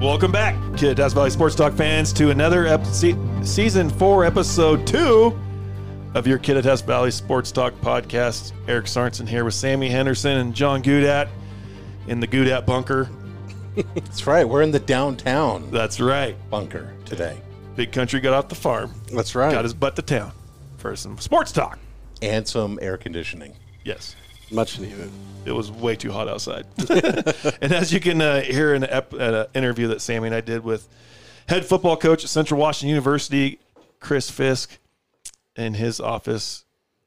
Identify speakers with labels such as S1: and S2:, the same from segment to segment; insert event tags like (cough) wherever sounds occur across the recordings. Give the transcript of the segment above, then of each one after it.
S1: Welcome back, Kittitas Valley Sports Talk fans, to another ep- se- season four, episode two of your Kittitas Valley Sports Talk podcast. Eric Sorensen here with Sammy Henderson and John Gudat in the Gudat bunker. (laughs)
S2: That's right. We're in the downtown
S1: That's right.
S2: bunker today.
S1: Big Country got off the farm,
S3: That's right.
S1: got his butt to town for some sports talk.
S2: And some air conditioning.
S1: Yes.
S3: Much needed.
S1: It was way too hot outside. (laughs) and as you can uh, hear in an ep- uh, interview that Sammy and I did with head football coach at Central Washington University, Chris Fisk, in his office,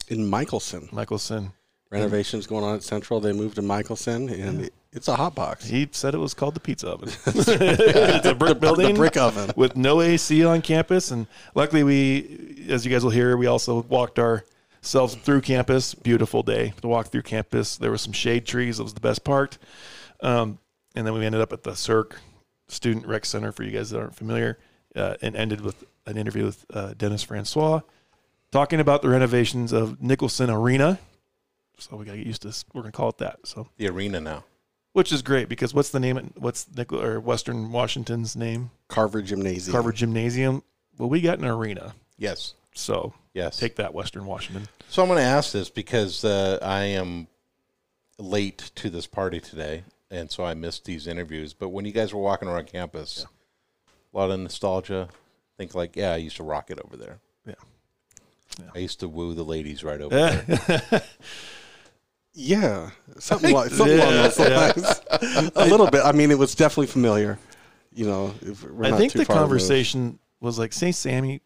S3: In Michaelsen,
S1: Michaelsen,
S3: renovations going on at Central. They moved to Michaelsen, and it- it's a hot box.
S1: he said it was called the pizza oven. (laughs) (laughs) it's a brick building
S3: The brick oven.
S1: with no AC on campus. And luckily, we, as you guys will hear, we also walked ourselves through campus. Beautiful day to walk through campus. There were some shade trees. That was the best part. Um, and then we ended up at the SURC Student Rec Center for you guys that aren't familiar, uh, and ended with an interview with uh, Dennis Francois talking about the renovations of Nicholson Arena. So we got to get used to this. We're going to call it that. So,
S2: The arena now.
S1: which is great because what's the name? What's Nicol or Western Washington's name?
S3: Carver Gymnasium.
S1: Carver Gymnasium. Well, we got an arena,
S2: Yes.
S1: So
S2: Yes.
S1: take that, Western Washington.
S2: so I'm going to ask this because uh, I am late to this party today, and so I missed these interviews. But when you guys were walking around campus, a lot of nostalgia. Think like, yeah, I used to rock it over there.
S1: Yeah.
S2: I used to woo the ladies right over there. (laughs)
S3: Yeah, something (laughs) like something along those
S1: Yeah,
S3: lines. (laughs) a little bit. I mean, it was definitely familiar. You know, if we're
S1: I
S3: not
S1: think
S3: too
S1: the
S3: far removed.
S1: conversation was like, "Say, Sammy,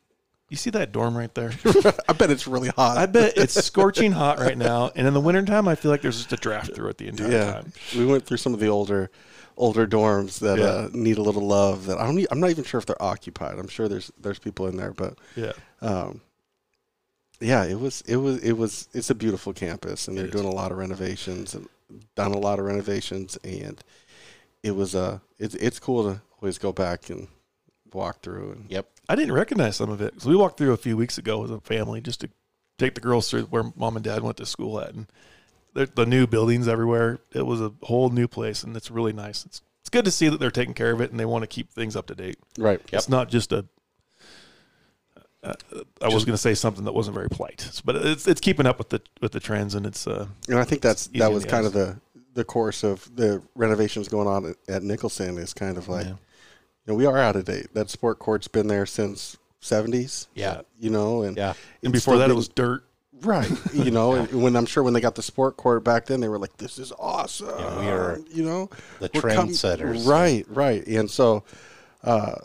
S1: you see that dorm right there? (laughs)
S3: I bet it's really hot.
S1: I bet it's (laughs) scorching hot right now, and in the wintertime, I feel like there's just a draft through it the entire
S3: yeah,
S1: time."
S3: we went through some of the older, older dorms that
S1: Yeah.
S3: uh, need a little love. That I don't. I'm not even sure if they're occupied. I'm sure there's there's people in there, but
S1: Yeah,
S3: um, yeah, it was it was it was it's a beautiful campus, and they're doing a lot of renovations and done a lot of renovations, and it was uh it's it's cool to always go back and walk through and
S2: Yep.
S1: I didn't recognize some of it because we walked through a few weeks ago as a family just to take the girls through where mom and dad went to school at, and the, the new buildings everywhere. It was a whole new place, and it's really nice. It's it's good to see that they're taking care of it and they want to keep things up to date.
S3: right.
S1: It's not just a. Uh, I was going to say something that wasn't very polite, but it's it's keeping up with the with the trends, and it's uh,
S3: And I think that's that was kind
S1: eyes.
S3: of the the course of the renovations going on at, at Nicholson is kind of like
S1: Yeah.
S3: You know we are out of date. That sport court's been there since seventies.
S2: Yeah.
S3: you know, and
S2: Yeah.
S1: and before that it was dirt.
S3: right. (laughs) You know, and when I'm sure when they got the sport court back then, they were like, "This is awesome."
S2: Yeah, we are
S3: you know,
S2: The
S3: We're com- right, right. And so, uh,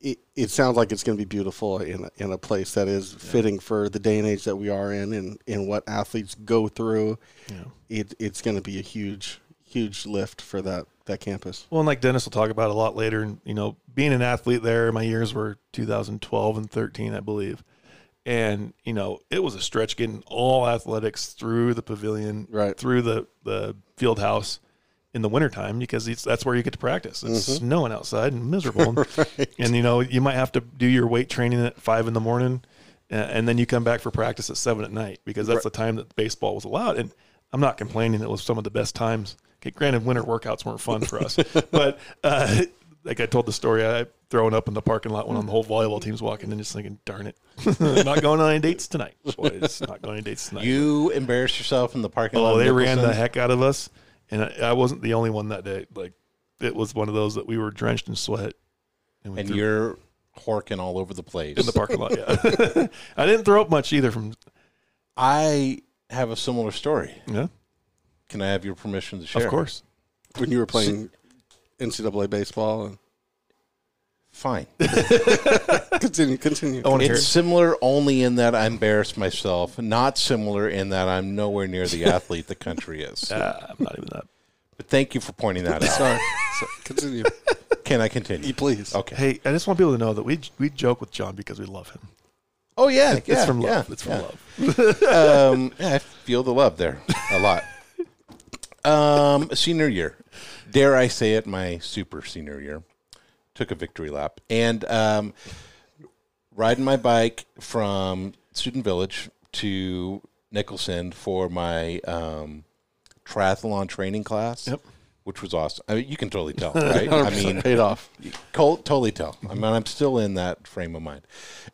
S3: it, it sounds like it's going to be beautiful in a, in a place that is fitting for the day and age that we are in, and, and what athletes go through.
S1: Yeah.
S3: It, it's going to be a huge, huge lift for that that campus.
S1: Well, and like Dennis will talk about a lot later, and you know, being an athlete there, my years were 2012 and 13, I believe, and you know, it was a stretch getting all athletics through the pavilion,
S3: Right.
S1: through the the field house in the wintertime because it's, that's where you get to practice. It's
S3: Mm-hmm.
S1: snowing outside and miserable, (laughs) and you know, you might have to do your weight training at five in the morning, and then you come back for practice at seven at night because that's the time that baseball was allowed. And I'm not complaining; it was some of the best times. Okay, granted, winter workouts weren't fun for us, (laughs) but uh, like I told the story, I throwing up in the parking lot when the whole volleyball team's walking and just thinking, "Darn it, (laughs) not going on any dates tonight, boys. Not going on any dates tonight."
S2: You embarrassed yourself in the parking lot.
S1: oh, they ran the heck out of us, and I, I wasn't the only one that day. Like it was one of those that we were drenched in sweat, we
S2: And
S1: threw-
S2: you're horking all over the place.
S1: in the parking lot. Yeah, (laughs) I didn't throw up much either. From
S2: I have a similar story.
S1: yeah,
S2: Can I have your permission to share?
S1: of course.
S3: When you were playing NCAA baseball, and
S2: Fine. (laughs)
S3: continue, continue.
S1: I want to hear.
S2: It's similar only in that I embarrassed myself, not similar in that I'm nowhere near the athlete the country is. (laughs)
S1: Ah, I'm not even that.
S2: But thank you for pointing that out.
S3: Sorry, So- continue.
S2: Can I continue?
S3: Please.
S2: Okay.
S1: Hey, I just want people to know that we we joke with John because we love him.
S2: Oh yeah,
S1: It's
S2: yeah,
S1: from
S2: yeah,
S1: love. It's from
S2: yeah.
S1: love. (laughs)
S2: um, yeah, I feel the love there a lot. Um, senior year, dare I say it, my super senior year, took a victory lap and um, riding my bike from Student Village to Nicholson for my um, triathlon training class.
S1: Yep.
S2: which was awesome. I mean, you can totally tell, right? (laughs) I mean,
S3: paid off.
S2: Col- totally tell. I mean, I'm still in that frame of mind.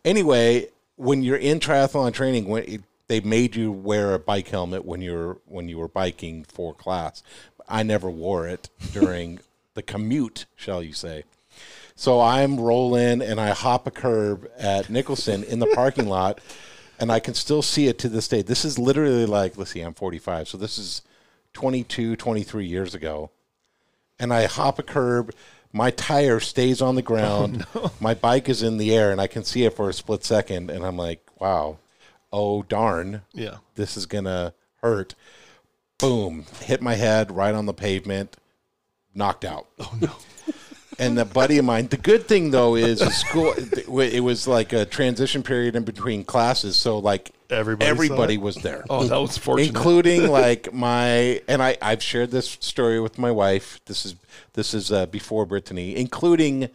S2: Anyway, when you're in triathlon training, when it, they made you wear a bike helmet when you were when you were biking for class, I never wore it during (laughs) the commute, shall you say? So I'm rolling and I hop a curb at Nicholson in the parking (laughs) lot, and I can still see it to this day. This is literally like, let's see, I'm 45, so this is 22, 23 years ago and I hop a curb. My tire stays on the (laughs) oh, ground. My bike is in the air, and I can see it for a split second. And I'm like, wow, oh, darn,
S1: Yeah.
S2: this is going to hurt. Boom, hit my head right on the pavement, knocked out. Oh, no. (laughs) And the buddy of mine. The good thing though is school. It was like a transition period in between classes, so like
S1: Everybody
S2: everybody was there
S1: Oh, that was fortunate.
S2: including (laughs) like my and I I've shared this story with my wife. This is this is uh, before Brittany, including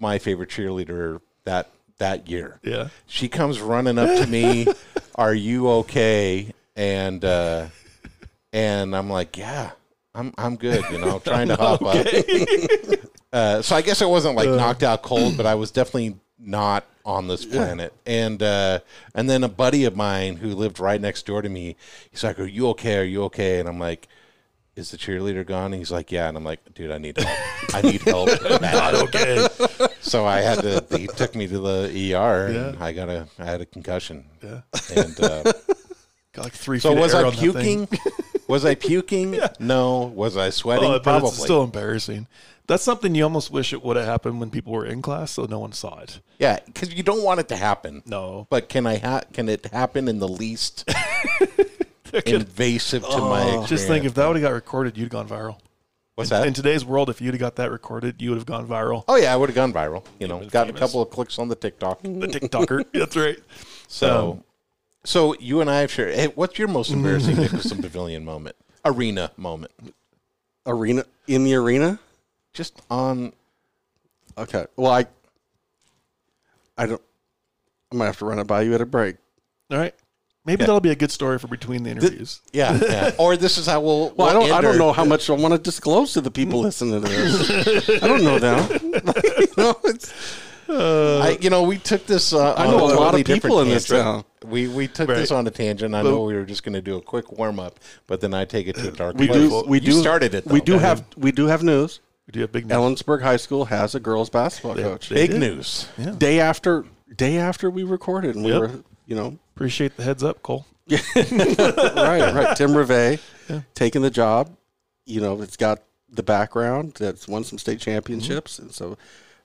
S2: my favorite cheerleader that that year.
S1: Yeah.
S2: She comes running up to me, (laughs) "Are you okay?" And uh, and I'm like, "Yeah, I'm I'm good." You know, (laughs) trying to hop up. (laughs) Uh, so I guess I wasn't like knocked out cold, but I was definitely not on this planet. And uh, and then a buddy of mine who lived right next door to me, he's like, "Are you okay? Are you okay?" And I'm like, "Is the cheerleader gone?" And he's like, "Yeah." And I'm like, "Dude, I need help. I need help." (laughs)
S1: Not okay.
S2: so I had to. He took me to the ER, and
S1: Yeah.
S2: I got a. I had a concussion.
S1: Yeah.
S2: And uh, (laughs)
S1: Got like three
S2: so
S1: feet
S2: was
S1: air
S2: I
S1: on that thing.
S2: puking? was I puking? (laughs) No. Was I sweating?
S1: Oh, but
S2: Probably.
S1: it's still embarrassing. That's something you almost wish it would have happened when people were in class, so no one saw it.
S2: yeah, because you don't want it to happen.
S1: No,
S2: But can I ha- can it happen in the least invasive to my experience?
S1: just think if that would have got recorded, you'd have gone viral.
S2: What's
S1: In
S2: that?
S1: In today's world, if you'd have got that recorded, you would have gone viral.
S2: oh yeah, I would have gone viral. You know,
S1: been
S2: got a couple of clicks on the TikTok.
S1: The TikToker. (laughs) That's right.
S2: So,
S1: Um,
S2: so you and I have shared. Hey, what's your most embarrassing (laughs) Nicholson Pavilion moment? Arena moment.
S3: Arena in the arena.
S2: Just on.
S3: Okay. Well, I I don't. I might have to run it by you at a break.
S1: All right. Maybe that'll be a good story for between the interviews.
S2: Yeah, yeah. (laughs) Or this is how we'll.
S3: Well, I
S2: we'll
S3: don't. I don't know how much I want to disclose to the people listening to this. (laughs) I don't know them. (laughs) you know, it's,
S2: I, you know, we took this. Uh,
S3: I
S2: on
S3: know a lot of people in this
S2: tangent.
S3: town.
S2: We we took
S1: Right.
S2: this on a tangent. I know we were just going to do a quick warm up, but then I take it to a dark.
S3: we
S2: place.
S3: do. We
S2: You
S3: do.
S2: started it.
S3: We
S2: though.
S3: do have. We do have news.
S1: We do have big news?
S3: Ellensburg High School has a girls basketball
S1: They-
S3: coach.
S1: they
S2: big
S1: did.
S2: news.
S1: Yeah.
S3: Day after day after we recorded, and we
S1: Yep.
S3: were, you know,
S1: Appreciate the heads up, Cole. (laughs)
S3: right, right. Tim Reve taking the job. You know, it's got the background that's won some state championships, and so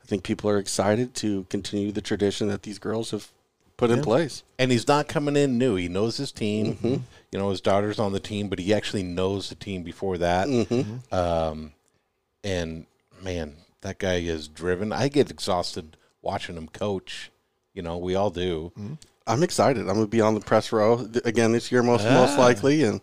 S3: I think people are excited to continue the tradition that these girls have put in place.
S2: And he's not coming in new. He knows his team.
S3: Mm-hmm.
S2: You know, his daughter's on the team, but he actually knows the team before that.
S3: Mm-hmm.
S2: Um, and man, that guy is driven. I get exhausted watching him coach. You know, we all do.
S3: I'm excited. I'm going to be on the press row again this year, most most likely, and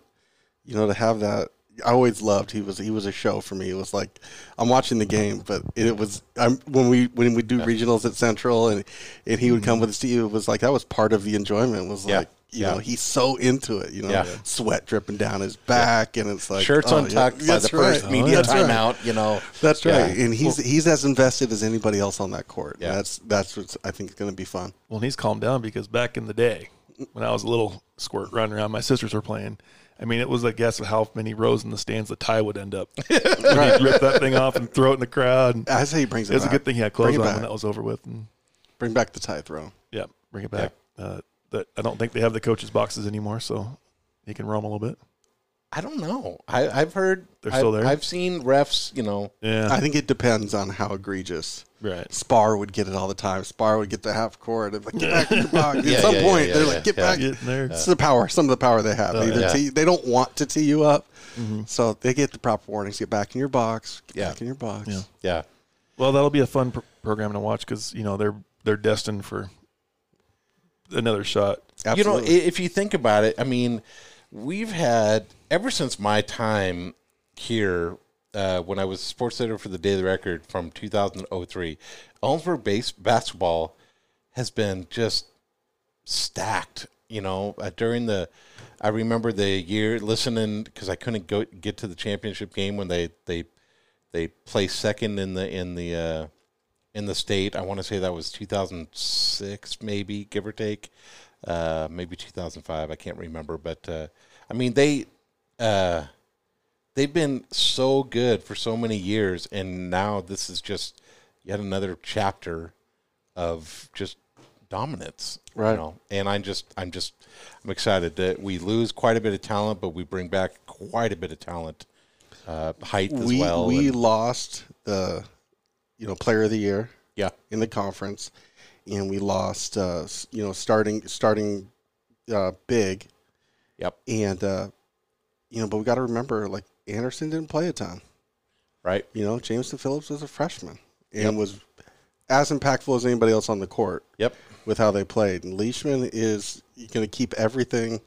S3: you know to have that. I always loved he was he was a show for me. It was like I'm watching the game, but it was I'm when we when we do regionals at Central and and he would come with his team. It was like that was part of the enjoyment. Was
S2: Yeah.
S3: like you
S2: Yeah.
S3: know he's so into it. You know,
S2: Yeah.
S3: sweat dripping down his back, and it's like
S2: Shirts
S3: oh, yeah,
S2: untucked by
S3: that's
S2: the first
S3: right.
S2: media
S3: That's right.
S2: timeout. You know,
S3: That's right,
S2: Yeah.
S3: and he's he's as invested as anybody else on that court.
S2: Yeah.
S3: That's that's what I think is going to be fun.
S1: Well, and he's calmed down because back in the day, when I was a little squirt running around, my sisters were playing. I mean, it was a guess of how many rows in the stands the tie would end up. (laughs) He'd rip that thing off and (laughs) throw it in the crowd.
S3: I say he brings it.
S1: It's a good thing he had clothes on
S3: back.
S1: when that was over with. And
S3: Bring back the tie throw.
S1: yeah, bring it back. Uh, that I don't think they have the coaches' boxes anymore, so he can roam a little bit.
S2: I don't know. I, I've heard
S1: They're
S2: I've,
S1: still there?
S2: I've seen refs. You know,
S1: Yeah,
S3: I think it depends on how egregious.
S1: right.
S3: Spar would get it all the time. Spar would get the half court and like get back in the box. (laughs)
S2: Yeah,
S3: At some
S2: yeah,
S3: point,
S2: yeah,
S3: they're
S2: yeah,
S3: like, get
S2: yeah.
S3: back.
S1: Get in there.
S3: It's the power. Some of the power they have. Oh, either
S2: yeah.
S3: tee, they don't want to tee you up, mm-hmm. so they get the proper warnings. Get back in your box. Get
S2: Yeah.
S3: back in your box.
S1: Yeah.
S2: yeah.
S1: Well, that'll be a fun pr- program to watch because you know they're they're destined for another shot.
S3: Absolutely.
S2: You know, i- if you think about it, I mean, we've had ever since my time here uh, when I was sports editor for the Daily Record from 2003, Ellensburg base basketball has been just stacked. You know, uh, during the, I remember the year listening because I couldn't go get to the championship game when they they They placed second in the in the uh, in the state. I want to say that was 2006, maybe give or take, uh, maybe 2005. I can't remember, but uh, I mean they uh, they've been so good for so many years, and now this is just yet another chapter of just dominance,
S3: Right.
S2: You know? And I'm just I'm just I'm excited that we lose quite a bit of talent, but we bring back quite a bit of talent, uh, height as
S3: we
S2: well.
S3: we
S2: and-
S3: lost the you know player of the year
S2: yeah,
S3: in the conference, and we lost uh, you know starting starting uh, big,
S2: yep,
S3: and uh, you know but we got to remember like Anderson didn't play a ton.
S2: right,
S3: You know Jameson Phillips was a freshman and
S2: Yep.
S3: was as impactful as anybody else on the court
S2: yep,
S3: with how they played. And Leishman is going to keep everything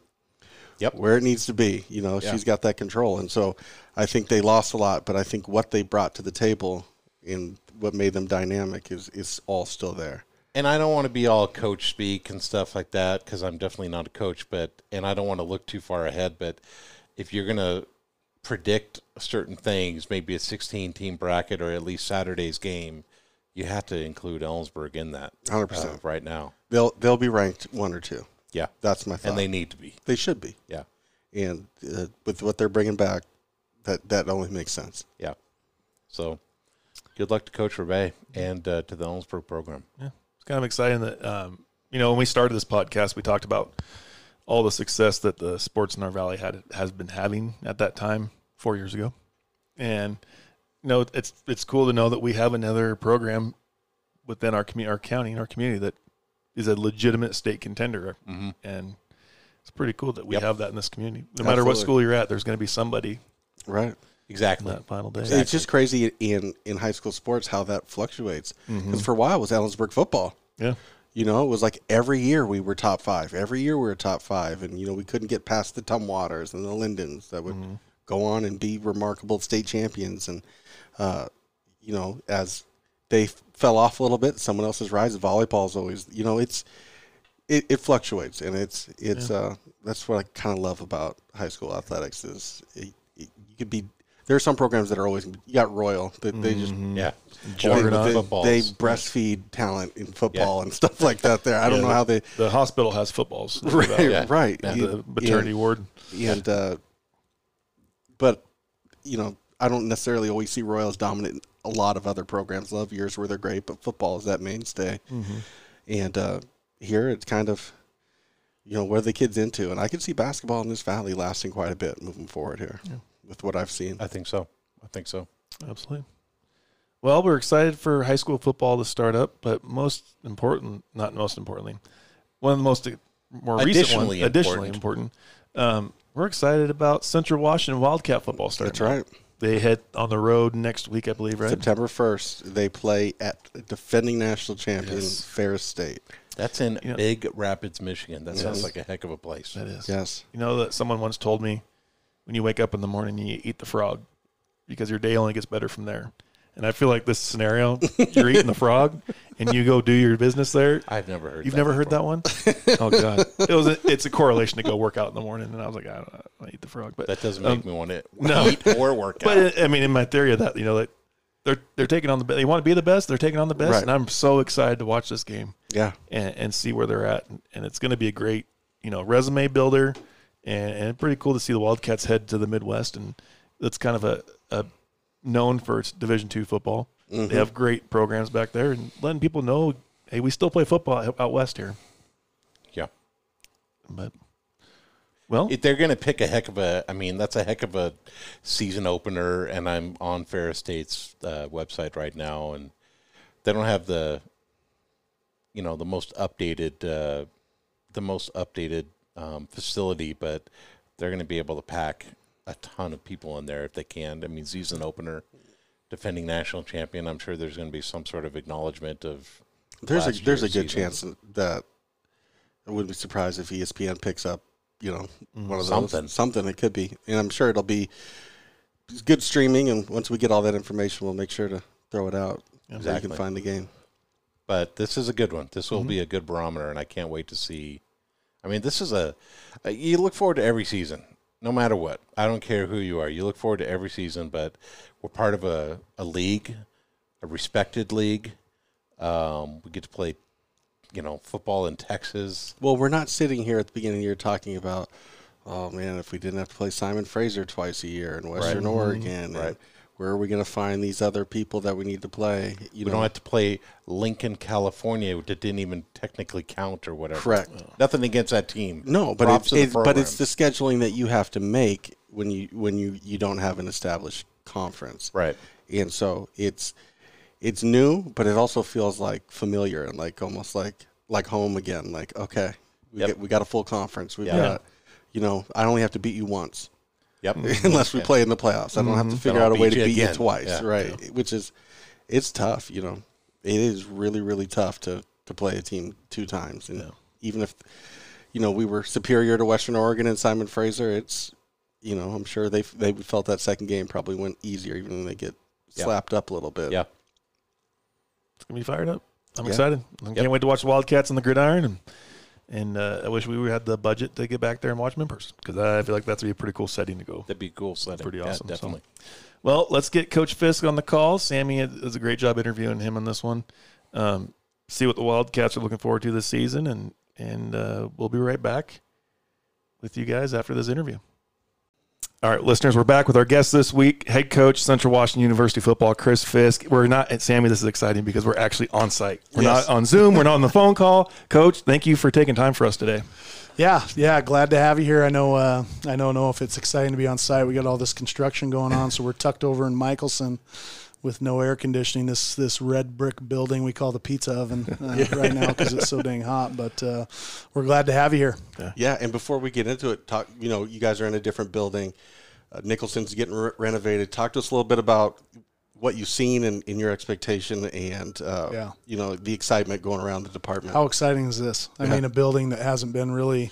S2: yep.
S3: where it needs to be. You know,
S2: Yeah.
S3: she's got that control, and so I think they lost a lot, but I think what they brought to the table and what made them dynamic is is all still there.
S2: And I don't want to be all coach speak and stuff like that because I'm definitely not a coach. But and I don't want to look too far ahead. But if you're gonna predict certain things, maybe a 16 team bracket or at least Saturday's game, you have to include Ellensburg in that.
S3: 100%.
S2: uh, right now.
S3: They'll they'll be ranked one or two.
S2: Yeah,
S3: That's my thought.
S2: and they need to be.
S3: they should be,
S2: Yeah,
S3: and uh, with what they're bringing back, that that only makes sense.
S2: yeah. So, good luck to Coach Rebay and uh, to the Ellensburg program.
S1: Yeah, it's kind of exciting that um, you know when we started this podcast, we talked about all the success that the sports in our valley had has been having at that time four years ago, and you know it's it's cool to know that we have another program within our community, our county, and our community that is a legitimate state contender,
S2: Mm-hmm.
S1: and it's pretty cool that we
S2: Yep.
S1: have that in this community. No matter what school you're at, there's going to be somebody
S3: Right.
S2: Exactly.
S1: that final day.
S3: It's just crazy in in high school sports how that fluctuates. Because
S2: Mm-hmm.
S3: for a while it was Ellensburg football.
S1: Yeah,
S3: You know, it was like every year we were top five. Every year we were top five, and you know we couldn't get past the Tumwaters and the Lyndens that would go on and be remarkable state champions. And uh, you know, as they f- fell off a little bit, someone else's rise. Volleyball's always, you know, it's it, it fluctuates, and it's it's uh, that's what I kind of love about high school athletics is it, it, you could be. There are some programs that are always you got Royal that they just
S2: Yeah.
S1: Juggernaut.
S3: they,
S2: footballs.
S3: they breastfeed talent in football and stuff like that. There, I don't
S1: Yeah,
S3: know
S1: the-
S3: how they.
S1: the hospital has footballs. (laughs)
S3: Right,
S2: Yeah.
S3: right.
S1: The
S3: And-
S1: maternity ward.
S3: and uh, but you know, I don't necessarily always see Royals dominant. A lot of other programs love years where they're great, but football is that mainstay. And uh, here it's kind of, you know, what are the kids into? And I can see basketball in this valley lasting quite a bit moving forward here, with what I've seen.
S2: I think so. I think so.
S1: Absolutely. Well, we're excited for high school football to start up, but most important, not most importantly, one of the most more recent
S2: Additionally
S1: ones, additionally important, um, we're excited about Central Washington Wildcat football starting.
S3: That's right.
S1: They head on the road next week, I believe, right?
S3: September first, they play at defending national champion
S2: Yes.
S3: Ferris State.
S2: That's in
S1: Yeah.
S2: Big Rapids, Michigan. That sounds like a heck of a place.
S1: That is.
S3: Yes.
S1: You know that someone once told me, when you wake up in the morning, you eat the frog, because your day only gets better from there. And I feel like this scenario, you're eating the frog, and you go do your business there.
S2: I've never heard.
S1: You've
S2: that
S1: never heard that one? (laughs) Oh god, it was. A, it's a correlation to go work out in the morning, and I was like, I don't, I eat the frog, but
S2: That doesn't
S1: um,
S2: make me want to
S1: no.
S2: eat or work out.
S1: But I mean, in my theory of that, you know, that they're they're taking on the they want to be the best. They're taking on the best,
S3: Right.
S1: and I'm so excited to watch this game
S3: Yeah.
S1: and, and see where they're at, and, and it's going to be a great you know resume builder, and, and pretty cool to see the Wildcats head to the Midwest, and that's kind of a, a known for its Division two football. They have great programs back there, and letting people know, hey, we still play football out- out west here.
S2: yeah.
S1: But well,
S2: If they're going to pick a heck of a, I mean, that's a heck of a season opener. And I'm on Ferris State's uh, website right now, and they don't have the, you know, the most updated, uh, the most updated um, facility, but they're going to be able to pack a ton of people in there if they can. I mean, he's an opener, defending national champion. I'm sure there's going to be some sort of acknowledgement of.
S3: There's a there's a good
S2: season.
S3: chance that I wouldn't be surprised if ESPN picks up, you know, mm-hmm. one of those
S2: Something.
S3: Something it could be, and I'm sure it'll be good streaming. And once we get all that information, we'll make sure to throw it out so you can find the game.
S2: but this is a good one. This will be mm-hmm. a good barometer, and I can't wait to see. I mean, this is a, a you look forward to every season. No matter what. I don't care who you are. You look forward to every season, but we're part of a, a league, a respected league. Um, we get to play, you know, football in Texas.
S3: Well, we're not sitting here at the beginning of the year talking about, oh man, if we didn't have to play Simon Fraser twice a year in Western Oregon,
S2: Right.
S3: and where are we going to find these other people that we need to play? You
S2: We
S3: know,
S2: don't have to play Lincoln, California, that didn't even technically count or whatever.
S3: Correct.
S2: Nothing against that team.
S3: no, but
S2: Props
S3: it's, but it's the scheduling that you have to make when you when you you don't have an established conference,
S2: right.
S3: and so it's it's new, but it also feels like familiar and like almost like like home again. Like okay, we
S2: Yep.
S3: get, we got a full conference. We've got, you know, I only have to beat you once.
S2: Yep. (laughs)
S3: unless we play in the playoffs. I don't have to figure out a way to
S2: you
S3: beat you twice,
S2: Yeah.
S3: right? Which is, it's tough. You know, it is really really tough to to play a team two times, and even if you know we were superior to Western Oregon and Simon Fraser, it's you know I'm sure they they felt that second game probably went easier, even when they get
S2: Yeah.
S3: slapped up a little bit.
S2: Yeah.
S1: It's gonna be fired up. I'm
S3: Yeah.
S1: excited. I can't wait to watch the Wildcats on the gridiron, and and uh, I wish we had the budget to get back there and watch them in person because I feel like that's be a pretty cool setting to go.
S2: That'd be cool. Setting.
S1: Pretty
S2: Yeah,
S1: awesome, so.
S2: definitely.
S1: Well, let's get Coach Fisk on the call. Sammy does a great job interviewing him on this one. Um, see what the Wildcats are looking forward to this season, and and uh, we'll be right back with you guys after this interview. All right, listeners, we're back with our guest this week, head coach, Central Washington University football, Chris Fisk. We're not at Sammy. This is exciting because we're actually on site. We're
S3: Yes.
S1: not on Zoom. We're not on the phone call. Coach, thank you for taking time for us today.
S4: Yeah, yeah, glad to have you here. I know, uh, I don't know if it's exciting to be on site. We got all this construction going on, so we're tucked over in Michaelsen with no air conditioning. This this red brick building we call the pizza oven uh, (laughs) right now because it's so dang hot. But uh, we're glad to have you here.
S3: Yeah, and before we get into it, talk. You know, you guys are in a different building. Uh, Nicholson's getting re- renovated. Talk to us a little bit about what you've seen and in your expectation, and uh,
S4: Yeah.
S3: you know the excitement going around the department.
S4: How exciting is this? I mean, a building that hasn't been really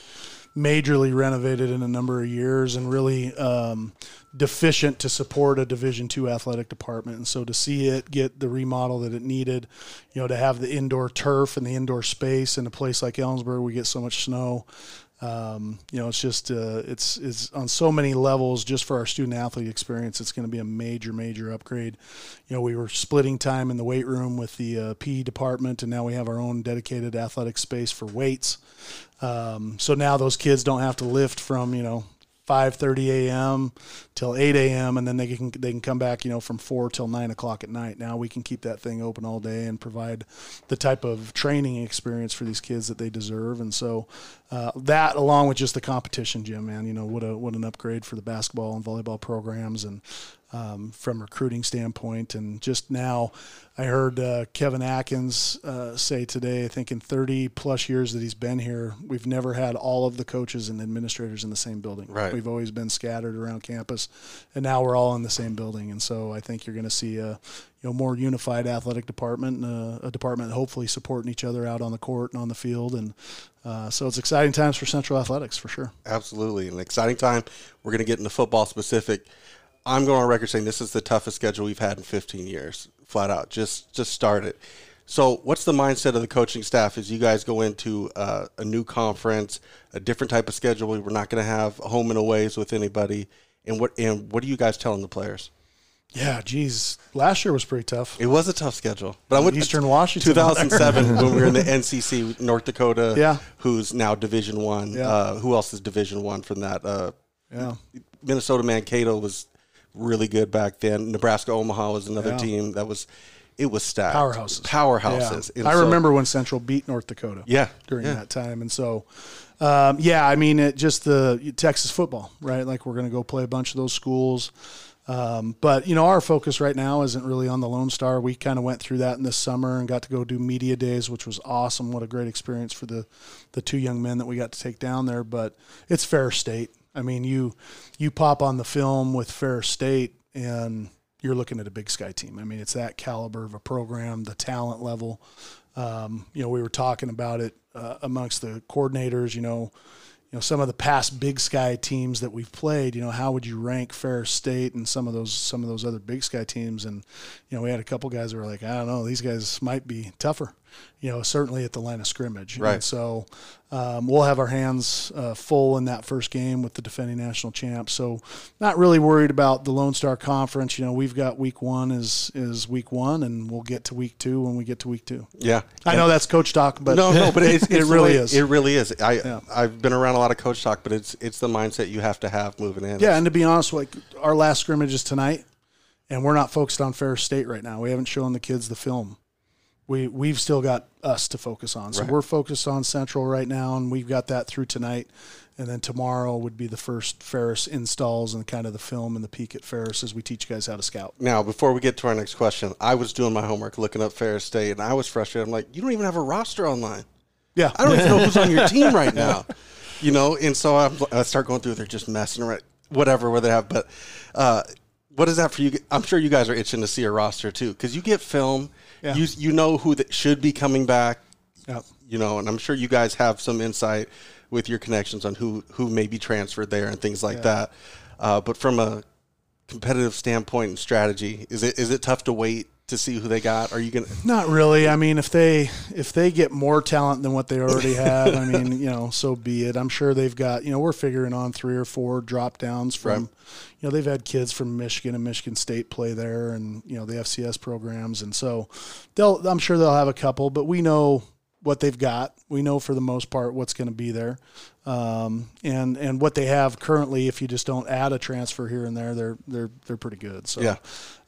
S4: majorly renovated in a number of years and really um, deficient to support a Division two athletic department. And so to see it get the remodel that it needed, you know, to have the indoor turf and the indoor space in a place like Ellensburg, we get so much snow. Um, you know, it's just uh, it's it's on so many levels. Just for our student athlete experience, it's going to be a major major upgrade. You know, we were splitting time in the weight room with the uh, PE department, and now we have our own dedicated athletic space for weights. Um, so now those kids don't have to lift from you know 5:30 a.m. till 8 a.m. and then they can they can come back you know from four till nine o'clock at night. Now we can keep that thing open all day and provide the type of training experience for these kids that they deserve. And so uh, that, along with just the competition gym, man, you know what a what an upgrade for the basketball and volleyball programs and um, from recruiting standpoint. And just now, I heard uh, Kevin Atkins uh, say today, I think in 30 plus years that he's been here, we've never had all of the coaches and administrators in the same building.
S3: Right.
S4: We've always been scattered around campus, and now we're all in the same building. And so I think you're going to see a you know more unified athletic department, and a, a department hopefully supporting each other out on the court and on the field. And uh, so it's exciting times for Central Athletics for sure.
S3: Absolutely, an exciting time. We're going to get into football specific. I'm going on record saying this is the toughest schedule we've had in 15 years, flat out. Just just start it. So, what's the mindset of the coaching staff as you guys go into uh, a new conference, a different type of schedule? We're not going to have home and aways with anybody. And what and what are you guys telling the players?
S4: Yeah, geez, last year was pretty tough.
S3: It was a tough schedule, but I went
S4: Eastern Washington.
S3: 2007 (laughs) when we were in the NCC, North Dakota.
S4: Yeah.
S3: who's now Division One.
S4: Yeah.
S3: Uh, who else is Division One from that? Uh,
S4: Yeah.
S3: Minnesota Mankato was really good back then. Nebraska Omaha was another
S4: Yeah.
S3: team that was it was stacked.
S4: Powerhouses.
S3: Powerhouses.
S4: Yeah. I
S3: so-
S4: remember when Central beat North Dakota.
S3: Yeah.
S4: During
S3: yeah.
S4: that time, and so, um, yeah, I mean, it just the Texas football, right? Like we're going to go play a bunch of those schools. Um, but you know, our focus right now isn't really on the Lone Star. We kind of went through that in this summer and got to go do media days, which was awesome. What a great experience for the the two young men that we got to take down there. But it's Ferris State. I mean, you you pop on the film with Ferris State and you're looking at a Big Sky team. I mean, it's that caliber of a program, the talent level. Um, you know, we were talking about it uh, amongst the coordinators. You know, you know some of the past Big Sky teams that we've played. You know, how would you rank Ferris State and some of those some of those other Big Sky teams? And you know, we had a couple guys that were like, I don't know, these guys might be tougher. You know, certainly at the line of scrimmage.
S3: Right.
S4: And so, um, we'll have our hands uh, full in that first game with the defending national champ. So, not really worried about the Lone Star Conference. You know, we've got week one is is week one, and we'll get to week two when we get to week two.
S3: Yeah,
S4: I know that's coach talk, but
S3: no, no, but it's, (laughs)
S4: it
S3: it's
S4: really
S3: way-
S4: is.
S3: It really is. I
S4: Yeah.
S3: I've been around a lot of coach talk, but it's it's the mindset you have to have moving in.
S4: Yeah, and to be honest, like our last scrimmage is tonight, and we're not focused on Ferris State right now. We haven't shown the kids the film. We we've still got us to focus on. So
S3: Right.
S4: we're focused on Central right now, and we've got that through tonight. And then tomorrow would be the first Ferris installs and kind of the film and the peek at Ferris as we teach you guys how to scout.
S3: Now, before we get to our next question, I was doing my homework, looking up Ferris State, and I was frustrated. I'm like, you don't even have a roster online.
S4: Yeah,
S3: I don't even know who's on your (laughs) team right now. You know, and so I'm, I start going through. They're just messing around, whatever, where they have. But uh, what is that for you? I'm sure you guys are itching to see a roster too, because you get film.
S4: Yeah.
S3: You you know who that should be coming back.
S4: Yep.
S3: You know, and I'm sure you guys have some insight with your connections on who who may be transferred there and things like that. Uh, but from a competitive standpoint and strategy, is it is it tough to wait to see who they got? Are you gonna?
S4: Not really. I mean, if they if they get more talent than what they already have, I mean, (laughs) you know, so be it. I'm sure they've got. You know, we're figuring on three or four drop downs from.
S3: Right.
S4: You know, they've had kids from Michigan and Michigan State play there, and you know the FCS programs, and so they'll. I'm sure they'll have a couple, but we know what they've got. We know for the most part what's going to be there, um, and and what they have currently. If you just don't add a transfer here and there, they're they're they're pretty good. So
S3: Yeah.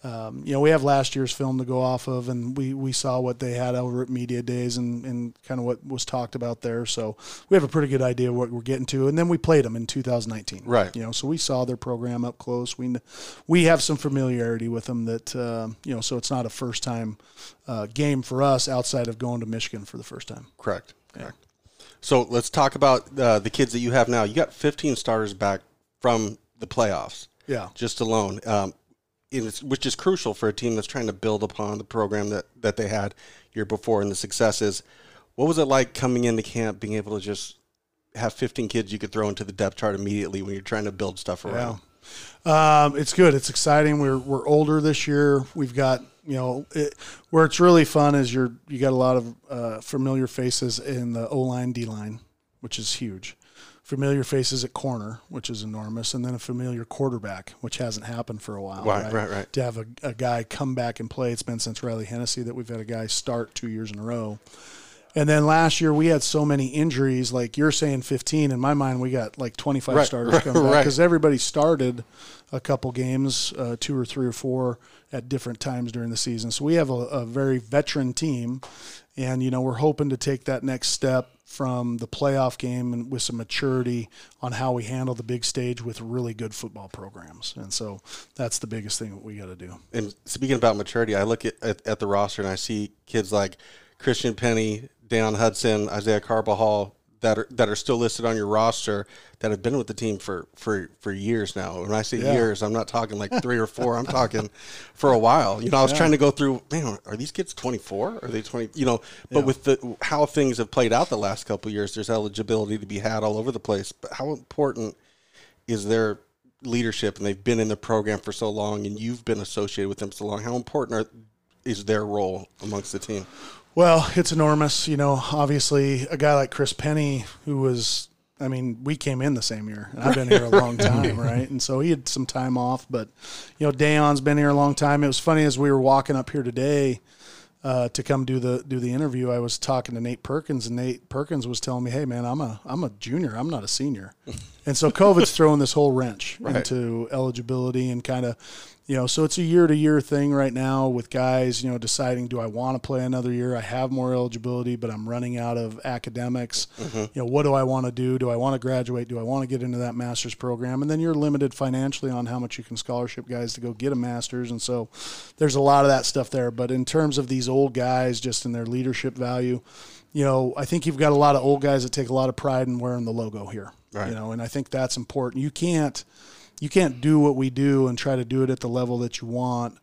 S4: Um, you know, we have last year's film to go off of, and we, we saw what they had over at Media Days and, and kind of what was talked about there. So we have a pretty good idea of what we're getting to. And then we played them in 2019.
S3: Right.
S4: You know, so we saw their program up close. We we have some familiarity with them that, uh, you know, so it's not a first time uh, game for us outside of going to Michigan for the first time.
S3: Correct. Correct. So let's talk about uh, the kids that you have now. You got 15 starters back from the playoffs,
S4: Yeah.
S3: just alone, um, which is crucial for a team that's trying to build upon the program that, that they had year before and the successes. What was it like coming into camp, being able to just have 15 kids you could throw into the depth chart immediately when you're trying to build stuff around?
S4: Um, it's good. It's exciting. We're we're older this year. We've got you know it, where it's really fun is you're you got a lot of uh, familiar faces in the O line D line, which is huge. Familiar faces at corner, which is enormous, and then a familiar quarterback, which hasn't happened for a while.
S3: Right, right, right.
S4: To have a, a guy come back and play, it's been since Reilly Hennessey that we've had a guy start two years in a row. And then last year we had so many injuries. Like you're saying, 15. In my mind, we got like 25
S3: Right,
S4: starters
S3: right,
S4: coming back
S3: right.
S4: because everybody started a couple games, uh, two or three or four at different times during the season. So we have a, a very veteran team, and you know we're hoping to take that next step from the playoff game and with some maturity on how we handle the big stage with really good football programs. And so that's the biggest thing that we got to do.
S3: And speaking about maturity, I look at, at, at the roster and I see kids like Christian Penny, Deion Hudson, Isaiah Carbajal that are that are still listed on your roster that have been with the team for for for years now. When I say
S4: Yeah.
S3: years, I'm not talking like three or four. I'm talking for a while. You know, I was trying to go through. Man, are these kids 24? Are they 20? You know, but with the how things have played out the last couple of years, there's eligibility to be had all over the place. But how important is their leadership and they've been in the program for so long and you've been associated with them so long how important are, is their role amongst the team
S4: Well, it's enormous. You know, obviously, a guy like Chris Penny, who was, I mean, we came in the same year, and I've been here a long (laughs) time, right? And so he had some time off, but, you know, Dayon's been here a long time. It was funny as we were walking up here today uh, to come do the do the interview. I was talking to Nate Perkins, and Nate Perkins was telling me, "Hey, man, I'm a I'm a junior. I'm not a senior." (laughs) and so COVID's throwing this whole wrench into eligibility and kind of, you know, so it's a year to year thing right now with guys, you know, deciding do I want to play another year? I have more eligibility, but I'm running out of academics. Mm-hmm. You know, what do I want to do? Do I want to graduate? Do I want to get into that master's program? And then you're limited financially on how much you can scholarship guys to go get a master's. And so there's a lot of that stuff there. But in terms of these old guys, just in their leadership value, you know, I think you've got a lot of old guys that take a lot of pride in wearing the logo here.
S3: Right.
S4: You know, and I think that's important. You can't you can't do what we do and try to do it at the level that you want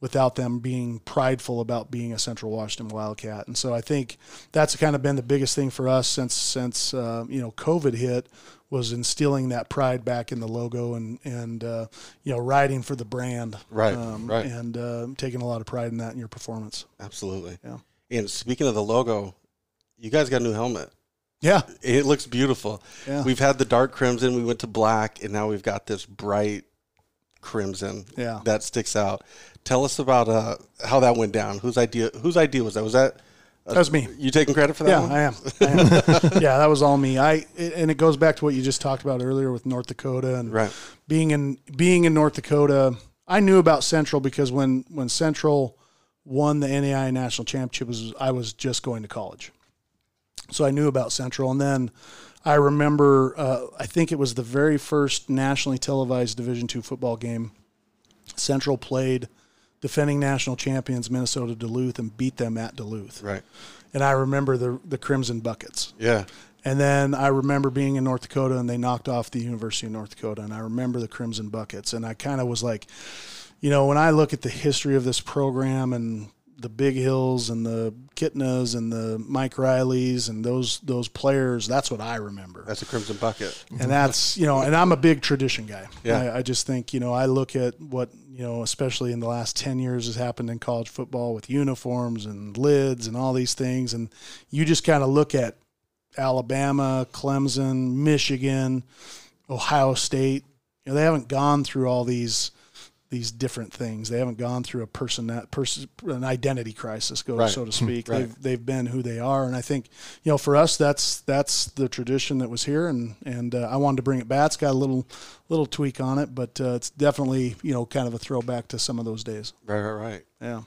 S4: without them being prideful about being a Central Washington Wildcat. And so I think that's kind of been the biggest thing for us since since uh, you know COVID hit was instilling that pride back in the logo and and uh, you know riding for the brand,
S3: Right,
S4: Um,
S3: right.
S4: and uh, taking a lot of pride in that in your performance.
S3: absolutely
S4: Yeah.
S3: and speaking of the logo you guys got a new helmet
S4: Yeah.
S3: It looks beautiful.
S4: Yeah.
S3: We've had the dark crimson, we went to black, and now we've got this bright crimson
S4: Yeah.
S3: that sticks out. Tell us about uh, how that went down. Whose idea? Whose idea was that? Was that?
S4: That was me.
S3: You taking credit for that?
S4: Yeah,
S3: one?
S4: I am. I am. (laughs) yeah, that was all me. I and it goes back to what you just talked about earlier with North Dakota and
S3: Right.
S4: being in being in North Dakota. I knew about Central because when when Central won the NAI national championship was I was just going to college, so I knew about Central. And then I remember uh, I think it was the very first nationally televised Division two football game. Central played defending national champions Minnesota Duluth and beat them at Duluth
S3: Right.
S4: and I remember the the Crimson buckets.
S3: Yeah.
S4: And then I remember being in North Dakota and they knocked off the University of North Dakota and I remember the Crimson buckets and I kind of was like, you know, when I look at the history of this program and the Big Hills and the Kitnas and the Mike Reillys and those those players, that's what I remember
S3: That's a crimson bucket.
S4: and that's you know and i'm a big tradition guy
S3: Yeah.
S4: I, I just think you know i look at what you know especially in the last 10 years has happened in college football with uniforms and lids and all these things and you just kind of look at alabama clemson michigan ohio state you know they haven't gone through all these these different things they haven't gone through a person that person an identity crisis go
S3: Right.
S4: so to speak
S3: Right.
S4: they've they've been who they are and i think you know for us that's that's the tradition that was here and and uh, i wanted to bring it back it's got a little little tweak on it but uh, it's definitely you know kind of a throwback to some of those days
S3: Right. Right. Right.
S4: yeah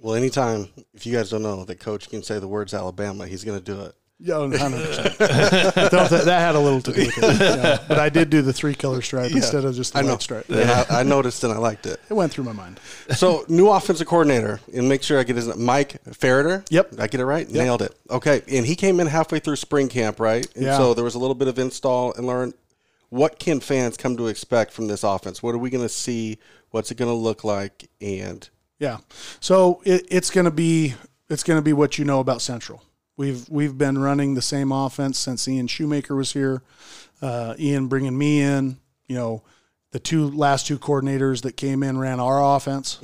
S3: Well, anytime if you guys don't know that coach can say the words Alabama, he's going to do it.
S4: Yeah, 100%. That, that had a little to do with it. (laughs) Yeah. But I did do the three color stripe instead of just the
S3: I know.
S4: white stripe.
S3: And I, I noticed and I liked it.
S4: It went through my mind.
S3: So, new offensive coordinator, and make sure I get his Mike Ferreter.
S4: Yep.
S3: Did I get it right. Nailed it. Okay, and he came in halfway through spring camp, right? And
S4: Yeah.
S3: So there was a little bit of install and learn. What can fans come to expect from this offense? What are we going to see? What's it going to look like? And
S4: Yeah. So it, it's going to be it's going to be what you know about Central. We've we've been running the same offense since Ian Shoemaker was here. Uh, Ian bringing me in, you know, the two last two coordinators that came in ran our offense,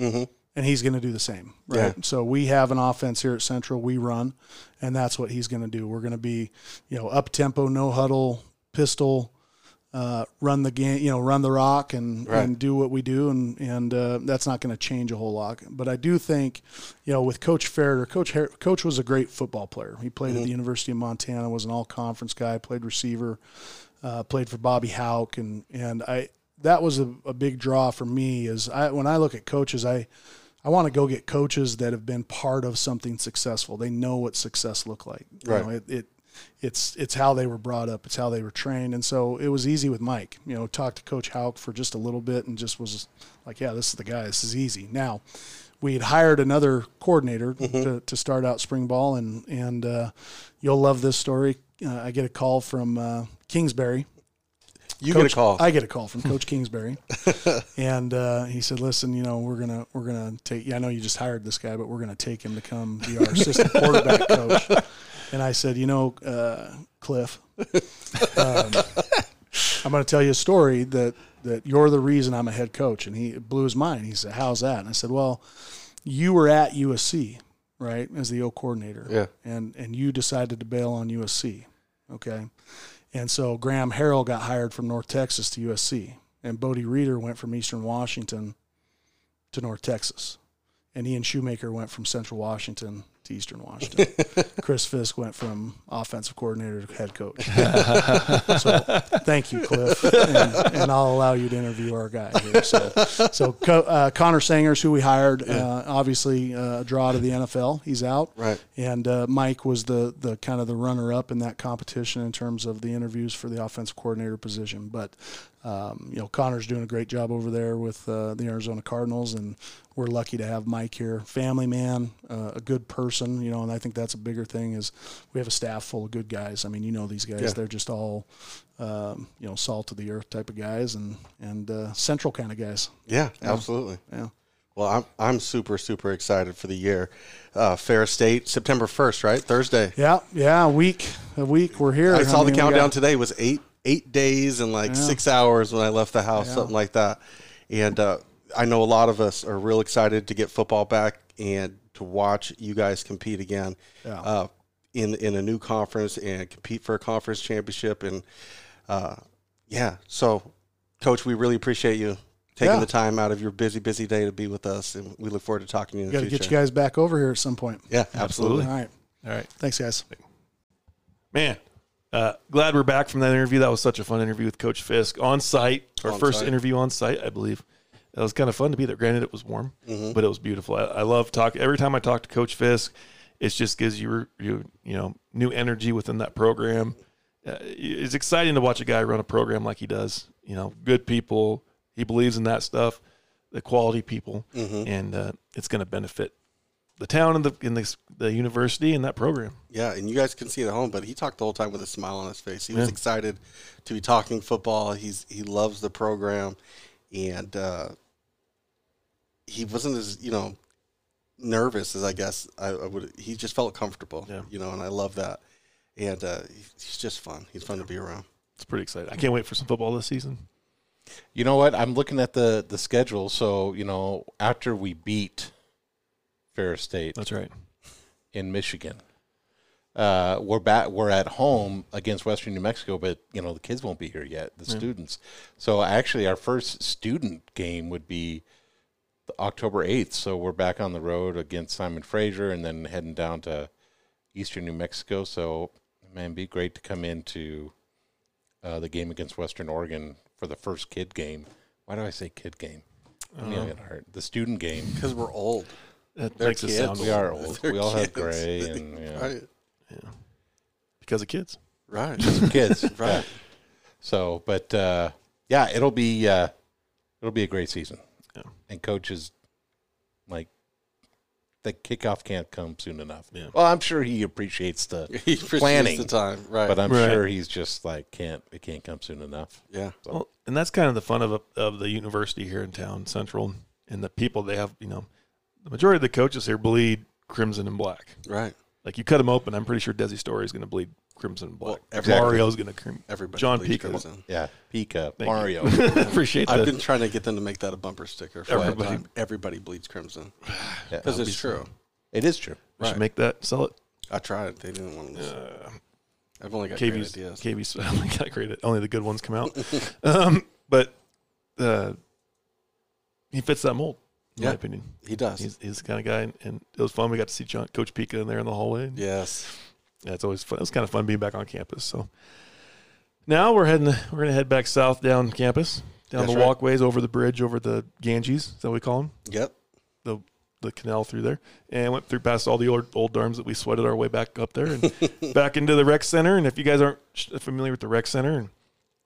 S4: and he's going to do the same, right?
S3: Yeah.
S4: So we have an offense here at Central. We run, and that's what he's going to do. We're going to be, you know, up tempo, no huddle, pistol, uh, run the game, you know, run the rock and,
S3: Right.
S4: and do what we do. And, and uh, that's not going to change a whole lot. But I do think, you know, with Coach Ferreter, Coach, Her- Coach was a great football player. He played at the University of Montana, was an all conference guy, played receiver, uh, played for Bobby Hauck. And, and I, that was a, a big draw for me is I, when I look at coaches, I, I want to go get coaches that have been part of something successful. They know what success look like. You
S3: Right.
S4: know, it, it it's it's how they were brought up, it's how they were trained, and so it was easy with Mike. You know, talked to Coach Hauck for just a little bit, and just was like, "Yeah, this is the guy. This is easy." Now, we had hired another coordinator to, to start out spring ball, and and uh, you'll love this story. Uh, I get a call from uh, Kingsbury,
S3: you
S4: Coach-
S3: get a call.
S4: I get a call from Coach (laughs) Kingsbury, (laughs) and uh, he said, "Listen, you know, we're gonna we're gonna take. Yeah, I know you just hired this guy, but we're gonna take him to come be our assistant (laughs) quarterback coach." And I said, "You know, uh, Kliff, um, I'm going to tell you a story that that you're the reason I'm a head coach." And he blew his mind. He said, "How's that?" And I said, "Well, you were at USC, right, as the O coordinator,
S3: Yeah.
S4: and and you decided to bail on USC, okay." And so Graham Harrell got hired from North Texas to USC, and Bodie Reeder went from Eastern Washington to North Texas, and Ian Shoemaker went from Central Washington to Eastern Washington. (laughs) Chris Fisk went from offensive coordinator to head coach. (laughs) so thank you, Kliff, and, and I'll allow you to interview our guy here. So, so uh, Connor Sangers, who we hired, uh, obviously uh, a draw to the NFL. He's out,
S3: Right.
S4: And uh, Mike was the the kind of the runner up in that competition in terms of the interviews for the offensive coordinator position. But um, you know, Connor's doing a great job over there with uh, the Arizona Cardinals, and we're lucky to have Mike here. Family man, uh, a good person, you know, and I think that's a bigger thing is we have a staff full of good guys. I mean, you know these guys;
S3: Yeah.
S4: they're just all um, you know salt of the earth type of guys, and and uh, central kind of guys.
S3: yeah, absolutely.
S4: Yeah.
S3: Well, I'm I'm super super excited for the year. Uh, Ferris State, September first, right? Thursday.
S4: Yeah, yeah, a week, a week. We're here.
S3: I saw
S4: mean,
S3: the countdown
S4: got-
S3: today was eight eight days and like six hours when I left the house,
S4: Yeah.
S3: something like that. And uh, I know a lot of us are real excited to get football back and to watch you guys compete again.
S4: Yeah.
S3: Uh, in in a new conference and compete for a conference championship. And uh, yeah, so coach, we really appreciate you taking
S4: Yeah.
S3: the time out of your busy busy day to be with us, and we look forward to talking to you in
S4: Got
S3: the
S4: to
S3: future.
S4: get you guys back over here at some point.
S3: yeah, absolutely.
S4: All right.
S1: All right.
S4: Thanks, guys.
S1: Man, uh, glad we're back from that interview. That was such a fun interview with Coach Fisk on site. Our
S3: On
S1: first
S3: site.
S1: interview on site, I believe. It was kind of fun to be there. Granted, it was warm,
S3: Mm-hmm.
S1: but it was beautiful. I, I love talk. Every time I talk to Coach Fisk, it just gives you you you know new energy within that program. Uh, it's exciting to watch a guy run a program like he does. You know, good people. He believes in that stuff, the quality people,
S3: Mm-hmm.
S1: and uh, it's going to benefit the town and the in the, the university and that program.
S3: Yeah, and you guys can see it at home, but he talked the whole time with a smile on his face. He was excited to be talking football. He's he loves the program, and uh, he wasn't as you know nervous as I guess I, I would. He just felt comfortable,
S1: Yeah.
S3: you know, and I love that. And uh, he's just fun. He's fun to be around.
S1: It's pretty exciting. I can't wait for some football this season.
S2: You know what? I'm looking at the the schedule. So you know, after we beat Ferris State
S1: That's right.
S2: in Michigan, uh, we're back. We're at home against Western New Mexico, but you know the kids won't be here yet. The students. So actually, our first student game would be the October eighth. So we're back on the road against Simon Fraser, and then heading down to Eastern New Mexico. So man, it'd be great to come into uh, the game against Western Oregon for the first kid game. Why do I say kid game? I'm young at heart. The student game.
S3: Because we're old.
S1: That
S3: They're
S1: makes it
S3: kids.
S1: sound
S2: We are old.
S3: They're
S2: we all have gray (laughs) and yeah.
S3: Right.
S1: because of kids. (laughs)
S3: Right.
S2: kids.
S3: Right.
S2: Yeah. So, but uh, yeah, it'll be uh, it'll be a great season.
S1: Yeah.
S2: And coaches like the kickoff can't come soon enough.
S1: Yeah.
S2: Well, I'm sure he appreciates the (laughs)
S3: he appreciates
S2: Planning.
S3: the time. Right.
S2: but I'm
S1: Right.
S2: sure he's just like can't it can't come soon enough.
S3: yeah.
S1: Well, and that's kind of the fun of a, of the university here in town, Central, and the people they have. You know, the majority of the coaches here bleed crimson and black.
S3: Right.
S1: Like you cut them open, I'm pretty sure Desi Storey is going to bleed crimson and black.
S3: Well, exactly.
S1: Mario's going to crim.
S3: Everybody.
S1: John
S3: bleeds
S1: Pico.
S3: crimson.
S2: Yeah. Pika,
S1: Thank
S2: Mario.
S1: you. (laughs) Appreciate
S3: I've
S1: that.
S3: been trying to get them to make that a bumper sticker for everybody.
S1: Everybody.
S3: time. Everybody bleeds crimson (sighs)
S2: Yeah.
S3: because it's true.
S2: It is true.
S1: We should make that sell it.
S3: I tried. They didn't want to.
S1: Uh,
S3: I've only got great
S1: KV's,
S3: ideas.
S1: KV's (laughs) only got great. Only the good ones come out. (laughs) um, but uh, he fits that mold, in my opinion.
S3: He does.
S1: He's, he's the kind of guy, and, and it was fun. We got to see John, Coach Pika in there in the hallway.
S3: yes.
S1: Yeah, it's always fun. It's kind of fun being back on campus. So now we're heading. We're gonna head back south down campus, down
S3: That's
S1: the
S3: right.
S1: walkways over the bridge over the Ganges. Is that what we call them?
S3: Yep.
S1: The the canal through there, and went through past all the old old dorms that we sweated our way back up there, and (laughs) back into the rec center. And if you guys aren't familiar with the rec center and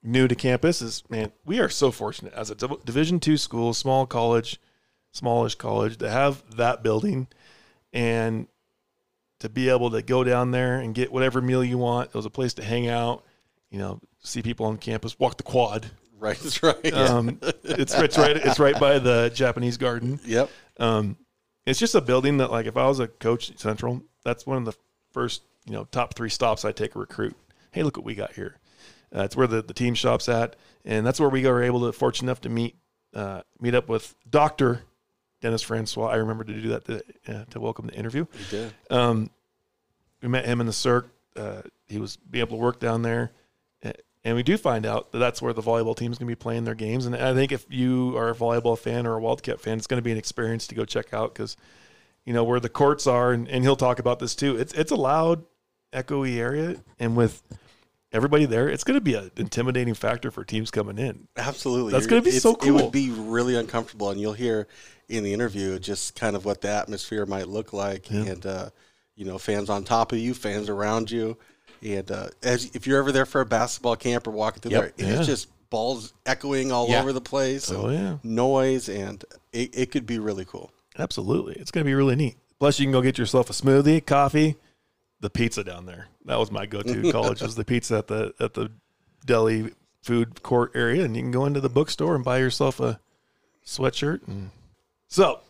S1: new to campus, is man, we are so fortunate as a Div- Division two school, small college, smallish college, to have that building, and to be able to go down there and get whatever meal you want. It was a place to hang out, you know, see people on campus, walk the quad.
S3: Right. That's right.
S1: Um, it's, it's right. It's right by the Japanese garden.
S3: Yep.
S1: Um, it's just a building that, like, if I was a coach at Central, that's one of the first, you know, top three stops I take a recruit. Hey, look what we got here. Uh, it's where the, the team shop's at, and that's where we were able to fortunate enough to meet uh, meet up with Doctor Dennis Francois. I remember to do that to, uh, to welcome the interview.
S3: He did.
S1: Um, we met him in the SURC. Uh, he was be able to work down there, and we do find out that that's where the volleyball team is going to be playing their games. And I think if you are a volleyball fan or a Wildcat fan, it's going to be an experience to go check out because you know where the courts are, and, and he'll talk about this too. It's it's a loud, echoey area, and with everybody there, it's going to be an intimidating factor for teams coming in.
S3: Absolutely.
S1: That's gonna be
S3: it's-
S1: so
S3: It would be really uncomfortable, and you'll hear in the interview just kind of what the atmosphere might look like, and uh, you know, fans on top of you, fans around you, and uh, as if you're ever there for a basketball camp or walking through
S2: Yep.
S3: there,
S1: Yeah.
S3: it's just balls echoing all
S2: Yeah.
S3: over the place,
S1: Oh, yeah.
S3: noise, and it, it could be really cool.
S1: Absolutely. It's going to be really neat. Plus, you can go get yourself a smoothie, coffee, the pizza down there. That was my go-to college was the pizza at the at the deli food court area, and you can go into the bookstore and buy yourself a sweatshirt. And so,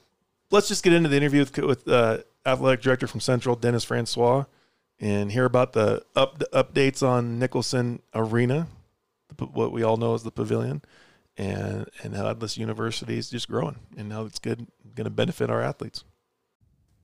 S1: let's just get into the interview with, with uh, athletic director from Central, Dennis Francois, and hear about the up updates on Nicholson Arena, what we all know as the Pavilion, and and how this university is just growing, and how it's good going to benefit our athletes.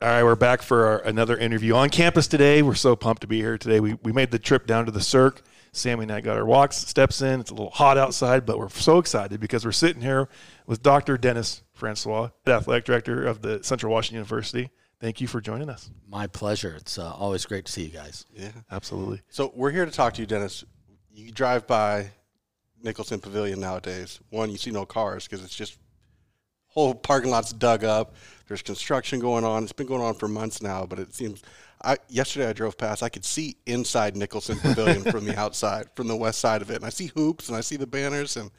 S1: All right, we're back for our, another interview on campus today. We're so pumped to be here today. We, we made the trip down to the SURC. Sammy and I got our walks, steps in. It's a little hot outside, but we're so excited because we're sitting here with Dr. Dennis Francois, the athletic director of the Central Washington University. Thank you for joining us.
S5: My pleasure. It's uh, always great to see you guys.
S3: Yeah.
S1: Absolutely.
S3: So we're here to talk to you, Dennis. You drive by Nicholson Pavilion nowadays. One, you see no cars because it's just whole parking lot's dug up. There's construction going on. It's been going on for months now, but it seems. I yesterday I drove past. I could see inside Nicholson Pavilion from the (laughs) outside, from the west side of it, and I see hoops and I see the banners and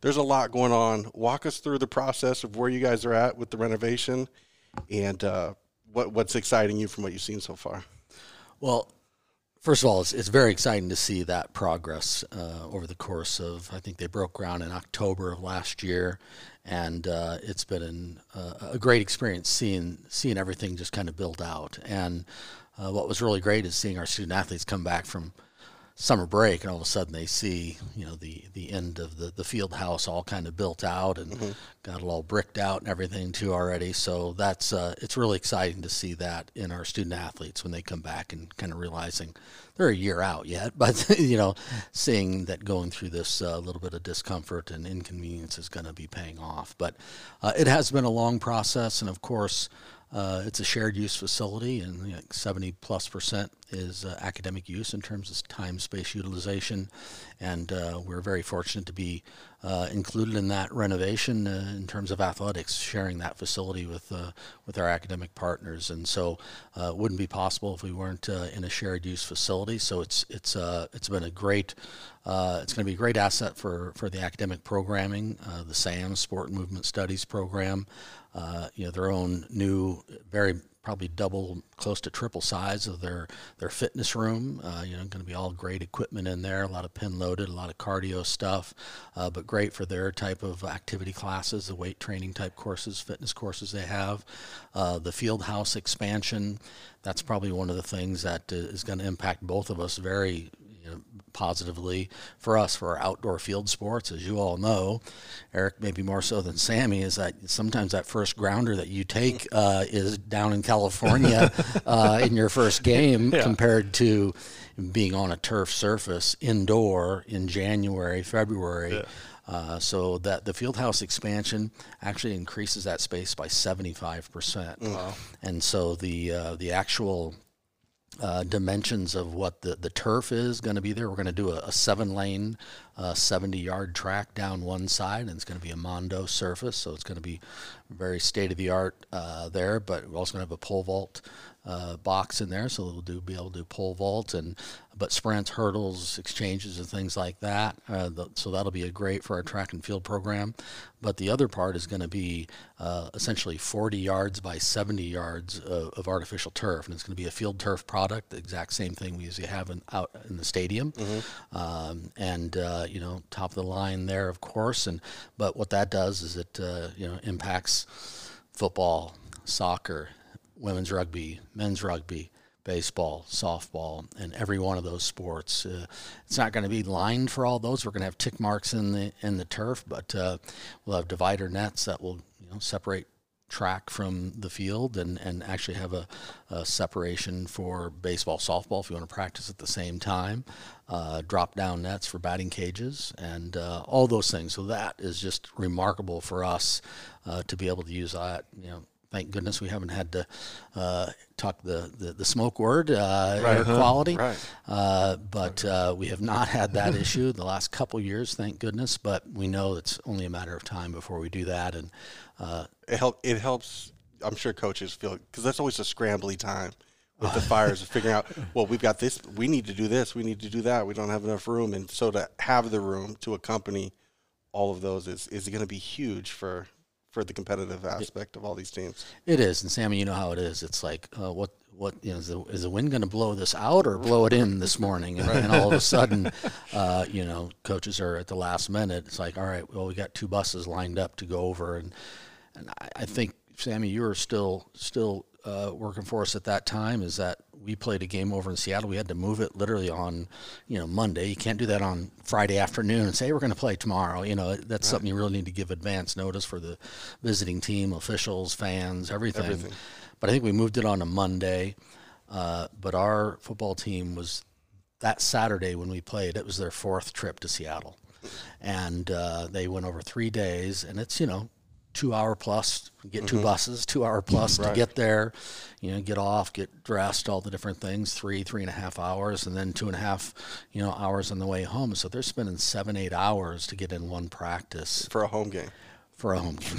S3: there's a lot going on. Walk us through the process of where you guys are at with the renovation, and uh, what what's exciting you from what you've seen so far.
S5: Well, first of all, it's, it's very exciting to see that progress uh, over the course of. I think they broke ground in October of last year, and uh, it's been an, uh, a great experience seeing seeing everything just kind of build out. And uh, what was really great is seeing our student athletes come back from summer break and all of a sudden they see you know the the end of the the field house all kind of built out and
S3: Mm-hmm.
S5: got it all bricked out and everything too already so that's uh, it's really exciting to see that in our student athletes when they come back and kind of realizing they're a year out yet (laughs) but you know seeing that going through this uh, little bit of discomfort and inconvenience is going to be paying off but uh, it has been a long process and of course uh, it's a shared use facility, and you know, 70 plus percent is uh, academic use in terms of time space utilization. And uh, we're very fortunate to be uh, included in that renovation uh, in terms of athletics, sharing that facility with uh, with our academic partners. And so, it wouldn't be possible if we weren't in a shared use facility. So it's it's it's been a great. It's going to be a great asset for, for the academic programming, the SAM Sport and Movement Studies program, uh, you know, their own new, very probably double, close to triple size of their their fitness room. Uh, you know, going to be all great equipment in there, a lot of pin loaded, a lot of cardio stuff, uh, but great for their type of activity classes, the weight training type courses, fitness courses they have. Uh, the field house expansion, that's probably one of the things that uh, going to impact both of us very you know, positively for us for our outdoor field sports. As you all know, Eric, maybe more so than Sammy, is that sometimes that first grounder that you take (laughs) uh, is down in California (laughs) uh, in your first game compared to being on a turf surface indoor in January, February. Uh, so that the field house expansion actually increases that space by 75 percent, and so the uh, the actual uh, dimensions of what the, the turf is going to be there. We're going to do a, a seven lane, uh, 70 yard track down one side, and it's going to be a Mondo surface. So it's going to be very state of the art uh, there, but we're also going to have a pole vault uh, box in there. So we'll do, be able to do pole vaults and but sprints, hurdles, exchanges, and things like that. Uh, the, so that'll be a great for our track and field program. But the other part is going to be uh, essentially 40 yards by 70 yards of, of artificial turf, and it's going to be a field turf product, the exact same thing we usually have in, out in the stadium, um, and uh, you know top of the line there, of course. And but what that does is it uh, you know impacts football, soccer, women's rugby, men's rugby, baseball, softball, and every one of those sports. Uh, it's not going to be lined for all those. We're going to have tick marks in the in the turf, but uh, we'll have divider nets that will you know separate track from the field and, and actually have a, a separation for baseball, softball if you want to practice at the same time. Uh, drop down nets for batting cages and uh, all those things. So that is just remarkable for us uh, to be able to use that. You know, thank goodness we haven't had to uh, talk the, the, the smoke word, uh, air quality.
S3: Right.
S5: Uh, but uh, we have not had that issue the last couple years, thank goodness. But we know it's only a matter of time before we do that. And uh,
S3: it help it helps i'm sure coaches feel because that's always a scrambly time with the fires of figuring out (laughs) well we've got this we need to do this we need to do that we don't have enough room and so to have the room to accompany all of those is is going to be huge for for the competitive aspect of all these teams
S5: it is. And Sammy, you know how it is. It's like, uh, what, what, you know, is the, is the wind going to blow this out or blow it in this morning? (laughs) And, and all of a sudden, uh, you know, coaches are at the last minute. It's like, all right, well, we got two buses lined up to go over. And, and I, I think, Sammy, you're still, still uh, working for us at that time is that we played a game over in Seattle. We had to move it literally on, you know, Monday. You can't do that on Friday afternoon and say hey, we're going to play tomorrow. You know, that's something you really need to give advance notice for the visiting team, officials, fans, everything.
S3: Everything.
S5: but I think we moved it on a Monday. Uh, but our football team was that Saturday when we played. It was their fourth trip to Seattle, and uh, they went over three days. And it's you know two hour plus get 2 mm-hmm. buses two hour plus to get there you know get off get dressed all the different things three three and a half hours and then two and a half you know hours on the way home. So they're spending seven eight hours to get in one practice.
S3: For a home game.
S5: For a home (laughs) game.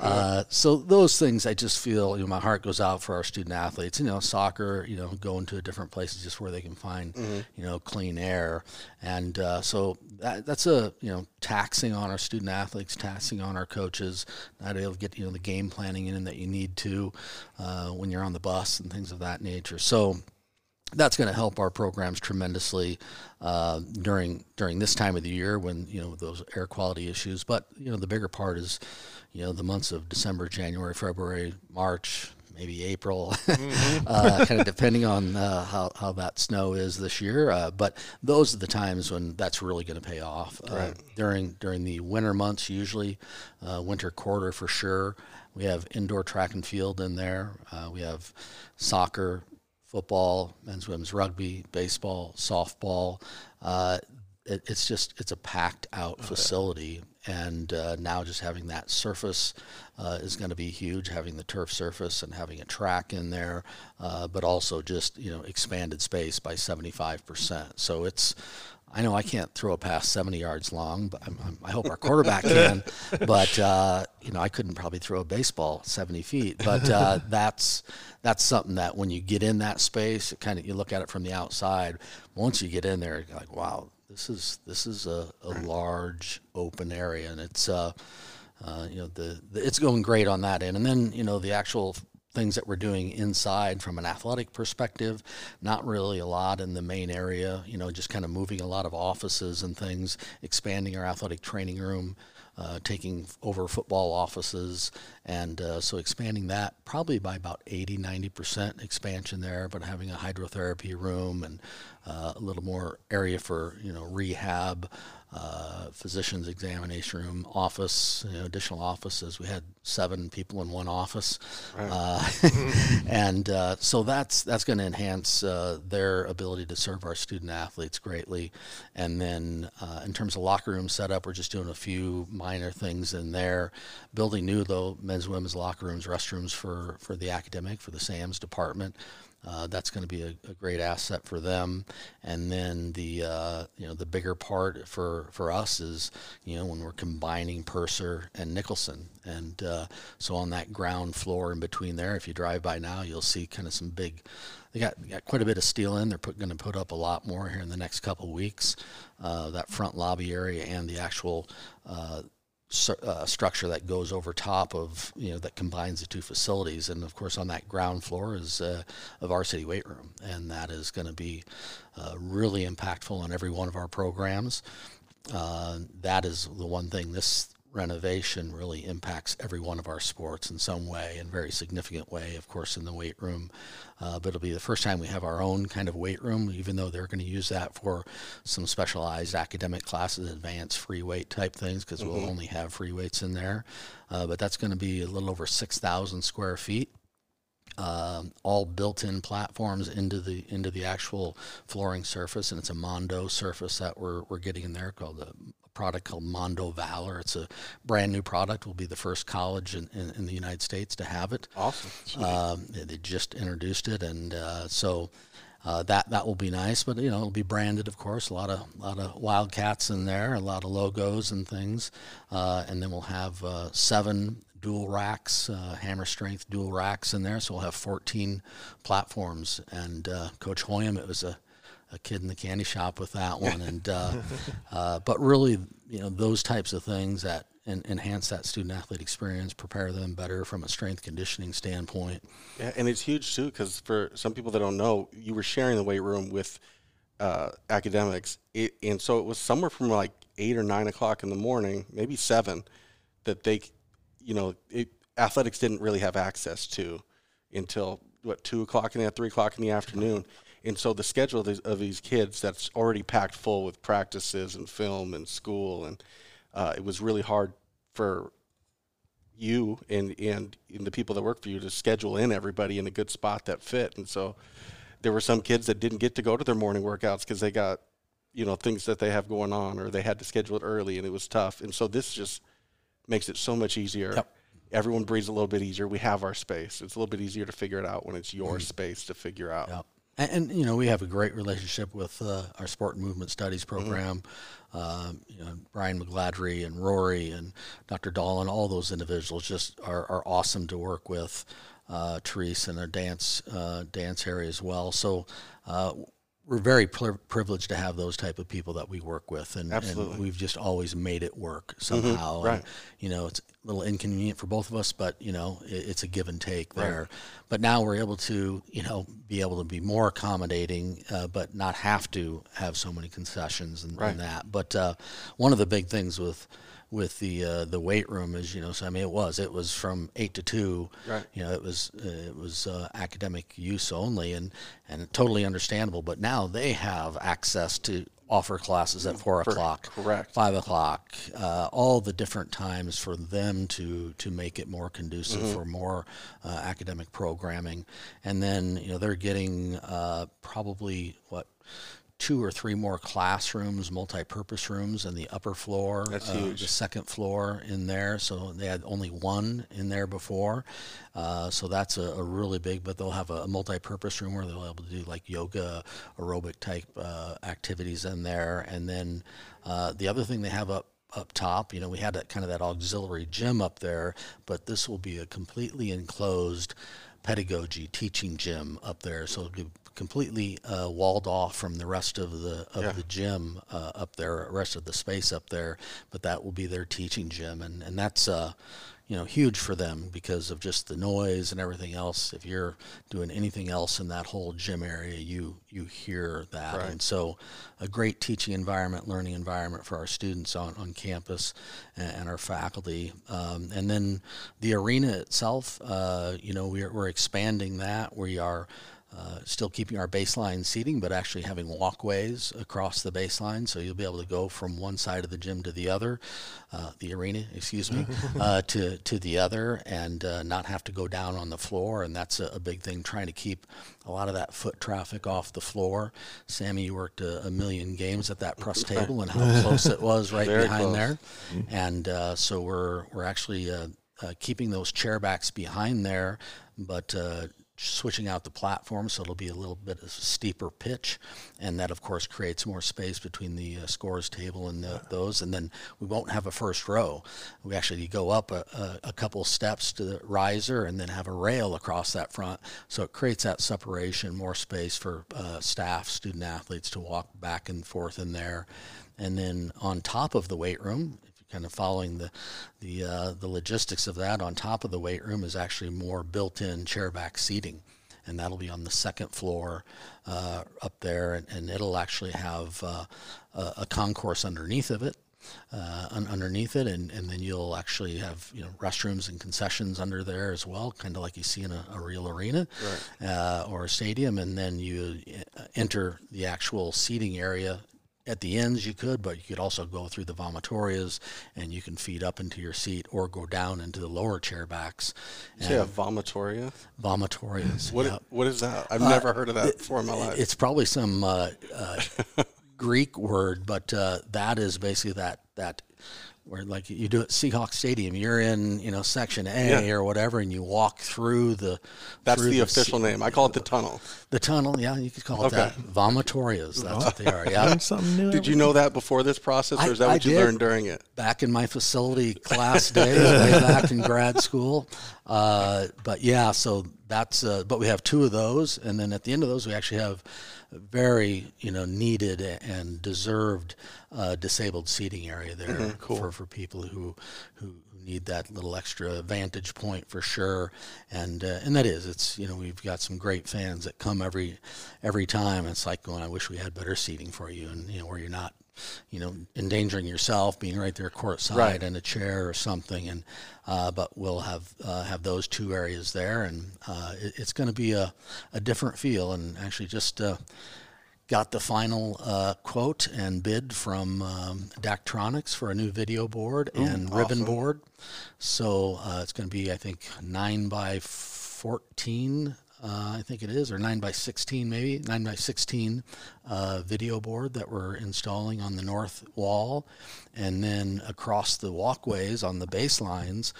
S5: uh, so those things, I just feel, you know, my heart goes out for our student athletes. You know, soccer, you know, going to different places just where they can find, you know, clean air, and uh, so that, that's a you know taxing on our student athletes, taxing on our coaches, not able to get you know the game planning in that you need to uh, when you're on the bus and things of that nature. So that's going to help our programs tremendously uh, during during this time of the year when you know those air quality issues. But you know the bigger part is you know the months of December, January, February, March, maybe April, (laughs) uh, kind of depending on uh, how how that snow is this year. Uh, but those are the times when that's really going to pay off. Uh, during during the winter months, usually uh, winter quarter for sure. We have indoor track and field in there. Uh, we have soccer, football, men's, women's rugby, baseball, softball. Uh, it, it's just it's a packed out facility, and uh, now just having that surface uh, is going to be huge. Having the turf surface and having a track in there, uh, but also just you know expanded space by seventy five percent. So it's I know I can't throw a pass 70 yards long, but I'm, I'm, I hope our quarterback can. (laughs) But uh, you know, I couldn't probably throw a baseball 70 feet. But uh, (laughs) that's that's something that when you get in that space, it kind of you look at it from the outside. Once you get in there, you're like, wow, this is this is a, a large open area, and it's uh, uh, you know the, the it's going great on that end. And then you know the actual things that we're doing inside from an athletic perspective. Not really a lot in the main area, you know, just kind of moving a lot of offices and things, expanding our athletic training room, uh, taking over football offices. And uh, so expanding that probably by about 80, 90% expansion there, but having a hydrotherapy room and uh, a little more area for, you know, rehab. Uh, physician's examination room, office, you know, additional offices. We had seven people in one office, uh, (laughs) and uh, so that's that's going to enhance uh, their ability to serve our student athletes greatly. And then uh, in terms of locker room setup, we're just doing a few minor things in there. Building new though, men's, women's locker rooms, restrooms for for the academic for the SAMS department. Uh, that's going to be a, a great asset for them. And then the uh, you know the bigger part for for us is you know when we're combining Purser and Nicholson, and uh, so on that ground floor in between there, if you drive by now, you'll see kind of some big. They got, got quite a bit of steel in. They're going to put up a lot more here in the next couple weeks. Uh, that front lobby area and the actual uh, structure that goes over top of you know that combines the two facilities. And of course on that ground floor is uh, a varsity weight room. And that is going to be uh, really impactful on every one of our programs. Uh, that is the one thing this renovation really impacts every one of our sports in some way in very significant way of course in the weight room. Uh, but it'll be the first time we have our own kind of weight room even though they're going to use that for some specialized academic classes advanced free weight type things because we'll only have free weights in there. Uh, but that's going to be a little over 6000 square feet um, all built-in platforms into the into the actual flooring surface, and it's a Mondo surface that we're we're getting in there called a product called Mondo Valor. It's a brand new product. We'll be the first college in, in, in the United States to have it.
S3: Awesome.
S5: Um, they just introduced it, and uh, so uh, that that will be nice. But you know, it'll be branded, of course. A lot of lot of Wildcats in there, a lot of logos and things, uh, and then we'll have uh, seven dual racks, uh, hammer strength dual racks in there. So we'll have 14 platforms. And uh, Coach Hoyam, it was a a kid in the candy shop with that one, and uh, (laughs) uh, but really, you know, those types of things that en- enhance that student athlete experience, prepare them better from a strength conditioning standpoint.
S3: Yeah, and it's huge too because for some people that don't know, you were sharing the weight room with uh, academics, it, and so it was somewhere from like eight or nine o'clock in the morning, maybe seven, that they, you know, it, athletics didn't really have access to until what two o'clock in the three o'clock in the afternoon. And so the schedule of these, of these kids that's already packed full with practices and film and school, and uh, it was really hard for you and and and the people that work for you to schedule in everybody in a good spot that fit. And so there were some kids that didn't get to go to their morning workouts because they got you know things that they have going on or they had to schedule it early and it was tough. And so this just makes it so much easier.
S5: Yep.
S3: Everyone breathes a little bit easier. We have our space. It's a little bit easier to figure it out when it's your space to figure out.
S5: Yep. And, and you know we have a great relationship with uh, our sport and movement studies program. Um, you know Brian McGladry and Rory and Dr. Dolan, all those individuals just are, are awesome to work with. Uh, Therese and our dance uh, dance area as well. So uh, we're very pri privileged to have those type of people that we work with, and, and we've just always made it work somehow. And,
S3: right.
S5: you know, it's a little inconvenient for both of us, but you know, it, it's a give and take there. But now we're able to, you know, be able to be more accommodating, uh, but not have to have so many concessions and,
S3: Right.
S5: and that. But uh, one of the big things with with the uh, the weight room is, you know, so I mean, it was it was from eight to two.
S3: Right.
S5: You know, it was uh, it was uh, academic use only, and and totally understandable. But now they have access to offer classes at four o'clock,
S3: correct.
S5: five o'clock, uh, all the different times for them to to make it more conducive
S3: Mm-hmm.
S5: for more uh, academic programming, and then you know they're getting uh, probably what. Two or three more classrooms, multi-purpose rooms, in the upper floor.
S3: That's
S5: uh,
S3: huge.
S5: The second floor in there, so they had only one in there before. Uh, so that's a, a really big. But they'll have a, a multi-purpose room where they'll be able to do like yoga, aerobic type uh, activities in there, and then uh, the other thing they have up up top. You know, we had that kind of that auxiliary gym up there, but this will be a completely enclosed pedagogy teaching gym up there. So it'll be completely uh, walled off from the rest of the of
S3: Yeah.
S5: the gym uh, up there, rest of the space up there. But that will be their teaching gym, and and that's. Uh, you know, huge for them because of just the noise and everything else. If you're doing anything else in that whole gym area, you you hear that,
S3: Right.
S5: and so a great teaching environment, learning environment for our students on, on campus and, and our faculty. Um, and then the arena itself, uh, you know, we're, we're expanding that. We are uh, still keeping our baseline seating, but actually having walkways across the baseline, so you'll be able to go from one side of the gym to the other, uh, the arena, excuse me, (laughs) uh, to to the other, and uh, not have to go down on the floor. And that's a, a big thing, trying to keep a lot of that foot traffic off the floor. Sammy, you worked a, a million games at that press (laughs) table, and how close it was right
S3: Very
S5: behind
S3: close.
S5: there. And uh, so we're we're actually uh, uh, keeping those chair backs behind there, but uh, switching out the platform so it'll be a little bit of a steeper pitch, and that of course creates more space between the uh, scores table and the, those. And then we won't have a first row. We actually go up a, a, a couple steps to the riser and then have a rail across that front, so it creates that separation, more space for uh, staff, student athletes to walk back and forth in there. And then on top of the weight room, kind of following the the uh, the logistics of that, on top of the weight room is actually more built-in chairback seating, and that'll be on the second floor uh, up there, and, and it'll actually have uh, a, a concourse underneath of it. Uh, un- underneath it, and, and then you'll actually have you know restrooms and concessions under there as well, kind of like you see in a, a real arena uh, or a stadium. And then you uh, enter the actual seating area at the ends you could, but you could also go through the vomitorias and you can feed up into your seat or go down into the lower chair backs.
S3: You say a vomitoria?
S5: Vomitorias.
S3: What,
S5: yeah.
S3: what is that? I've never heard of that before in my life.
S5: It's probably some uh, uh, (laughs) Greek word, but uh, that is basically that that where like you do at Seahawks Stadium, you're in you know section A
S3: Yeah.
S5: or whatever, and you walk through the.
S3: That's
S5: through
S3: the
S5: se-
S3: official name. I call it the tunnel.
S5: The tunnel, yeah, you could call it
S3: Okay.
S5: that. Vomitorias, that's what they are. Yeah.
S1: Something new.
S3: Did you know that before this process, or is that
S5: I
S3: what you
S5: did.
S3: learned during it?
S5: back in my facility class days, way back in grad school. Uh, but yeah, so that's. Uh, but we have two of those, and then at the end of those, we actually have very you know needed and deserved uh, disabled seating area there for, for people who who. who Need that little extra vantage point for sure, and uh, and that is it's you know we've got some great fans that come every every time. It's like going, I wish we had better seating for you, and you know where you're not you know, endangering yourself, being right there courtside
S3: Right.
S5: in a chair or something. And uh, but we'll have uh, have those two areas there, and uh, it, it's going to be a, a different feel. And actually, just uh, got the final uh, quote and bid from um, Daktronics for a new video board and ribbon board. So uh, it's going to be, I think, nine by fourteen. Uh, I think it is, or nine by sixteen, maybe nine by sixteen uh, video board that we're installing on the north wall, and then across the walkways on the baselines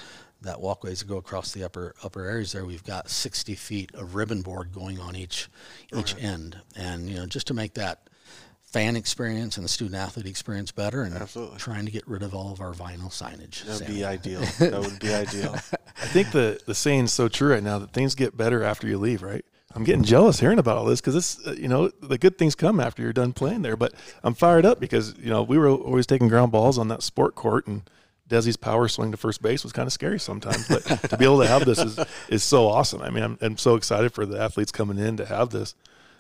S5: that walkways that go across the upper upper areas there we've got 60 feet of ribbon board going on each each end. And you know just to make that fan experience and the student athlete experience better and
S3: Absolutely.
S5: trying to get rid of all of our vinyl signage
S3: That would be ideal. That would be ideal. (laughs)
S1: I think the the saying's so true right now that things get better after you leave, right? I'm getting jealous hearing about all this because this, uh, you know, the good things come after you're done playing there. But I'm fired up because you know we were always taking ground balls on that sport court, and Desi's power swing to first base was kind of scary sometimes. But to be able to have this is is so awesome. I mean, I'm, I'm so excited for the athletes coming in to have this.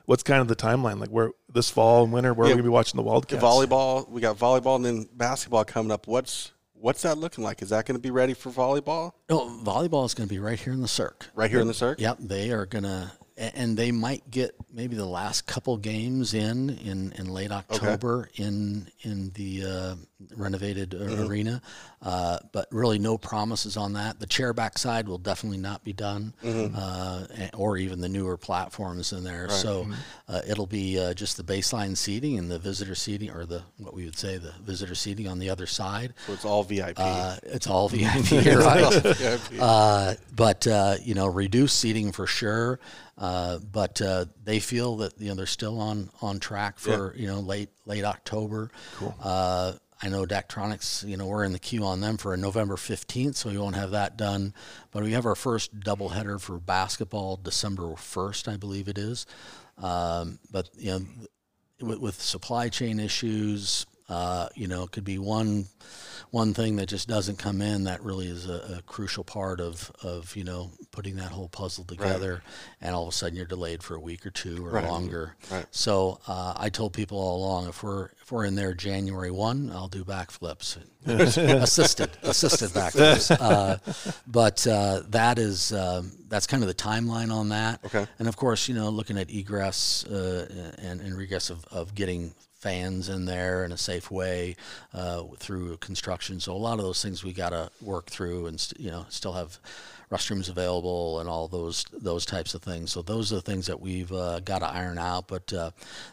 S1: What's kind of the timeline like? Where this fall and winter, where
S3: Yeah,
S1: are we gonna be watching the
S3: The
S1: Wildcats?
S3: volleyball, we got volleyball and then basketball coming up. What's what's that looking like? Is that going to be ready for volleyball
S5: no volleyball is going to be right here in the SURC
S3: right here in the SURC?
S5: Yep, they are gonna, a- and they might get maybe the last couple games in in, in late October in in the uh, renovated uh, arena, uh, but really no promises on that. The chair backside will definitely not be done, uh, or even the newer platforms in there. So uh, it'll be uh, just the baseline seating and the visitor seating, or the what we would say the visitor seating on the other side.
S3: So it's all VIP.
S5: Uh, it's all VIP, (laughs) right? uh, but uh, you know, reduced seating for sure. Uh, but uh, they feel that you know they're still on on track for you know late late October. Cool. Uh, I know Daktronics, you know, we're in the queue on them for a November 15th, so we won't have that done. But we have our first doubleheader for basketball December 1st, I believe it is. Um, but, you know, with, with supply chain issues, uh, you know, it could be one one thing that just doesn't come in that really is a, a crucial part of, of you know putting that whole puzzle together, and all of a sudden you're delayed for a week or two or longer.
S3: Right.
S5: So uh, I told people all along if we're if we're in there January one, I'll do backflips, (laughs) assisted assisted backflips. (laughs) Uh, but uh, that is um, that's kind of the timeline on that.
S3: Okay.
S5: And of course, you know, looking at egress uh, and, and regress of, of getting fans in there in a safe way uh, through construction. So a lot of those things we got to work through and st- you know still have restrooms available and all those those types of things. So those are the things that we've uh, got to iron out. But uh,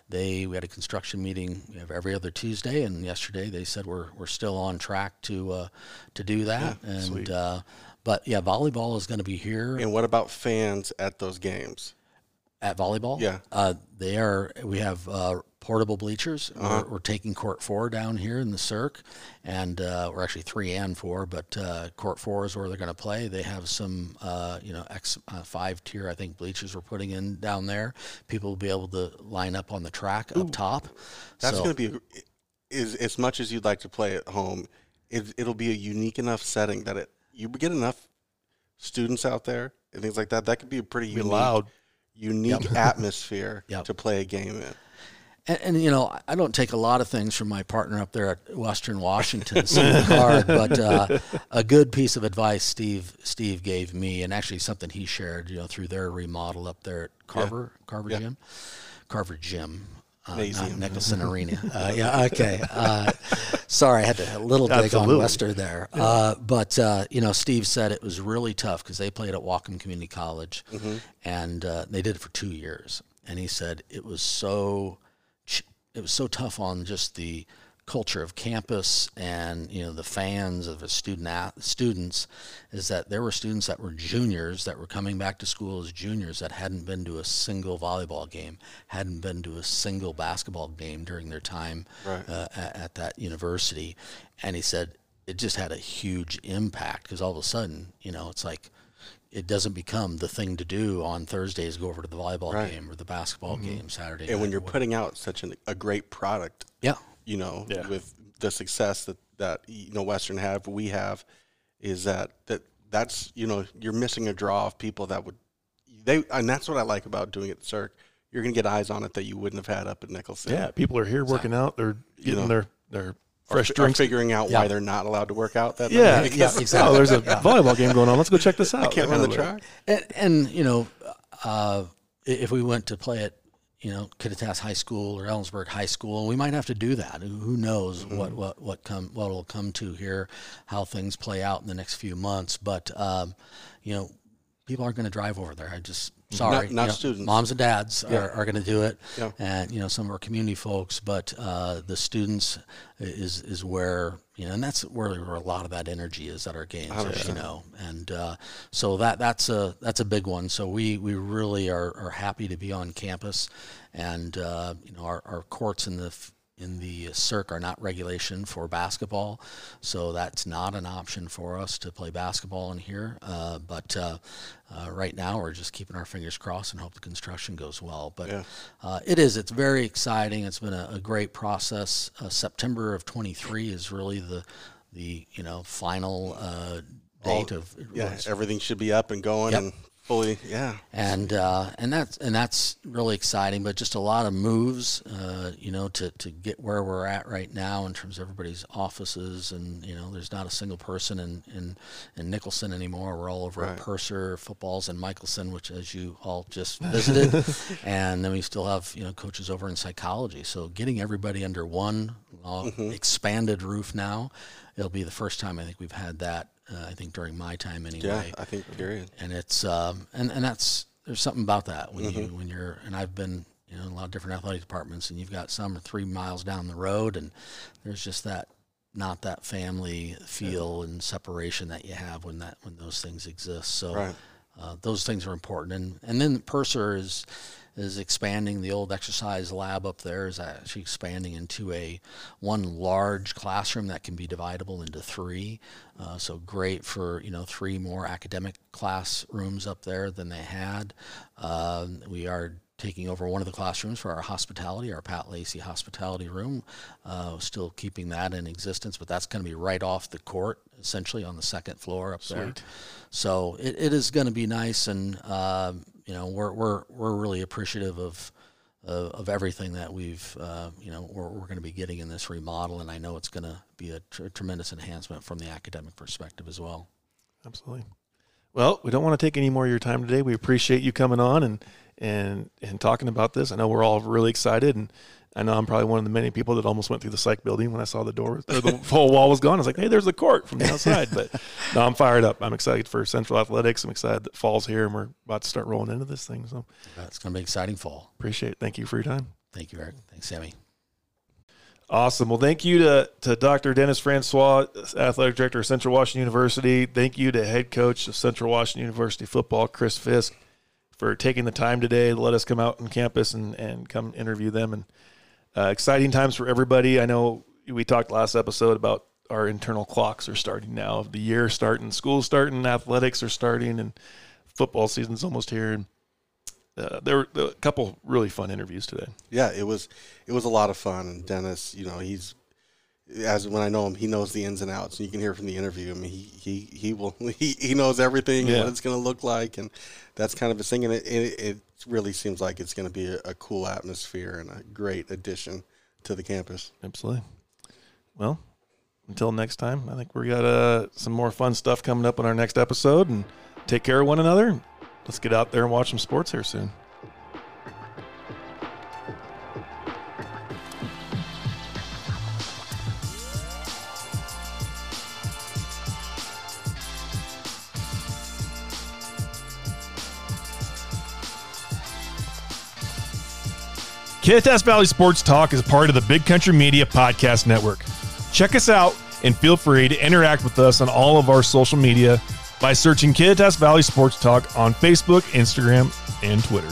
S5: they we had a construction meeting we have every other Tuesday, and yesterday they said we're we're still on track to uh, to do that. and uh, but yeah, volleyball is going to be here
S3: and what about fans at those games?
S5: at volleyball.
S3: Yeah.
S5: uh, they are. We have uh, portable bleachers.
S3: Uh-huh.
S5: We're, we're taking court four down here in the SURC, and uh, we're actually three and four. But uh, court four is where they're going to play. They have some, uh, you know, X uh, five tier I think bleachers we're putting in down there. People will be able to line up on the track up top.
S3: That's
S5: So-
S3: going to be is as much as you'd like to play at home. It, it'll be a unique enough setting that it you get enough students out there and things like that. That could be a pretty
S1: Be
S3: unique,
S1: loud.
S3: unique (laughs) atmosphere
S5: Yep.
S3: to play a game in.
S5: And, and you know, I don't take a lot of things from my partner up there at Western Washington, (laughs) but uh, a good piece of advice Steve Steve gave me, and actually something he shared, you know, through their remodel up there at Carver Carver Gym, Carver Gym. Uh, not Nicholson (laughs) Arena. Uh, yeah, okay. Uh, sorry, I had to, a little dig on
S1: Absolutely.
S5: Wester there. Uh, but, uh, you know, Steve said it was really tough because they played at Whatcom Community College and uh, they did it for two years. And he said it was so it was so tough on just the culture of campus and you know the fans of the student students is that there were students that were juniors that were coming back to school as juniors that hadn't been to a single volleyball game hadn't been to a single basketball game during their time
S3: Right.
S5: uh, at, at that university and he said it just had a huge impact because all of a sudden you know it's like it doesn't become the thing to do on Thursdays go over to the volleyball
S3: Right.
S5: game or the basketball mm-hmm. game Saturday
S3: And when you're
S5: or
S3: putting out such an, a great product,
S5: yeah
S3: you know,
S1: Yeah.
S3: with the success that that you know Western have, we have, is that that that's you know you're missing a draw of people that would they and that's what I like about doing it at SURC. You're gonna get eyes on it that you wouldn't have had up at Nicholson.
S1: Yeah, people are here working out. They're getting
S3: know.
S1: their their
S3: Or
S1: fresh
S3: fi- or
S1: drinks.
S3: figuring out
S5: Yeah.
S3: why they're not allowed to work out that
S1: Yeah,
S3: night.
S5: Yeah, exactly. (laughs)
S1: Oh, there's a volleyball game going on. Let's go check this out.
S3: I can't run the
S1: kind of a-
S3: track.
S5: And, and you know, uh, if we went to play it, you know, Kittitas High School or Ellensburg High School. We might have to do that. Who knows
S2: Mm-hmm.
S5: what what what come what will come to here, how things play out in the next few months. But um, you know, people aren't going to drive over there. I just sorry,
S3: Not- not
S5: you know,
S3: students.
S5: Moms and dads are, are going to do it,
S3: Yeah.
S5: and you know some of our community folks. But uh, the students is is where you know, and that's where, where a lot of that energy is at our games. You know, and uh, so that that's a that's a big one. So we we really are, are happy to be on campus, and uh, you know our, our courts in the f- in the SURC are not regulation for basketball, so that's not an option for us to play basketball in here. Uh, but uh, uh, right now, we're just keeping our fingers crossed and hope the construction goes well. But
S3: Yeah.
S5: uh, it is. It's very exciting. It's been a, a great process. Uh, September of 23 is really the the you know final uh, date of
S3: Yeah, everything should be up and going
S5: Yep.
S3: and fully. Yeah,
S5: and uh, and that's and that's really exciting. But just a lot of moves, uh, you know, to, to get where we're at right now in terms of everybody's offices, and you know, there's not a single person in in, in Nicholson anymore. We're all over at Purser, footballs, and Michaelsen, which as you all just (laughs) visited, and then we still have you know coaches over in psychology. So getting everybody under one uh, expanded roof now, it'll be the first time I think we've had that. Uh, I think during my time anyway
S3: yeah. I think period.
S5: and it's um, and and that's there's something about that when you when you're and I've been you know in a lot of different athletic departments and you've got some are three miles down the road and there's just that not that family feel and separation that you have when that when those things exist so
S3: Right.
S5: uh, those things are important and and then the Purser is is expanding the old exercise lab up there is actually expanding into a one large classroom that can be dividable into three uh, so great for you know three more academic classrooms up there than they had um, we are taking over one of the classrooms for our hospitality, our Pat Lacey hospitality room. Uh, still keeping that in existence, but that's going to be right off the court, essentially on the second floor up there. So it, it is going to be nice, and um, you know we're we're we're really appreciative of. Of, of everything that we've, uh, you know, we're, we're going to be getting in this remodel, and I know it's going to be a tr- tremendous enhancement from the academic perspective as well.
S1: Absolutely. Well, we don't want to take any more of your time today. We appreciate you coming on and and and talking about this. I know we're all really excited, and I know I'm probably one of the many people that almost went through the psych building when I saw the door or the (laughs) whole wall was gone. I was like, "Hey, there's the court from the outside." But (laughs) no, I'm fired up. I'm excited for Central Athletics. I'm excited that fall's here, and we're about to start rolling into this thing. So
S5: It's going to be exciting fall.
S1: appreciate it. Thank you for your time.
S5: Thank you, Eric. Thanks, Sammy.
S1: Awesome. Well, thank you to, to Dr. Dennis Francois, Athletic Director of Central Washington University. Thank you to Head Coach of Central Washington University Football, Chris Fisk, for taking the time today to let us come out on campus and, and come interview them. And uh, exciting times for everybody. I know we talked last episode about our internal clocks are starting now. The year starting, school starting, athletics are starting, and football season's almost here. And uh, there were a couple really fun interviews today.
S3: Yeah, it was it was a lot of fun. And Dennis, you know, he's as when I know him, he knows the ins and outs, and you can hear from the interview. I mean, he he he will (laughs) he, he knows everything and
S1: Yeah.
S3: what it's going to look like, and that's kind of a thing. And it it, it really seems like it's going to be a, a cool atmosphere and a great addition to the campus.
S1: Absolutely. Well, until next time, I think we got uh, some more fun stuff coming up on our next episode. And take care of one another. Let's get out there and watch some sports here soon. Kittitas Valley Sports Talk is part of the Big Country Media Podcast Network. Check us out and feel free to interact with us on all of our social media by searching Kittitas Valley Sports Talk on Facebook, Instagram, and Twitter.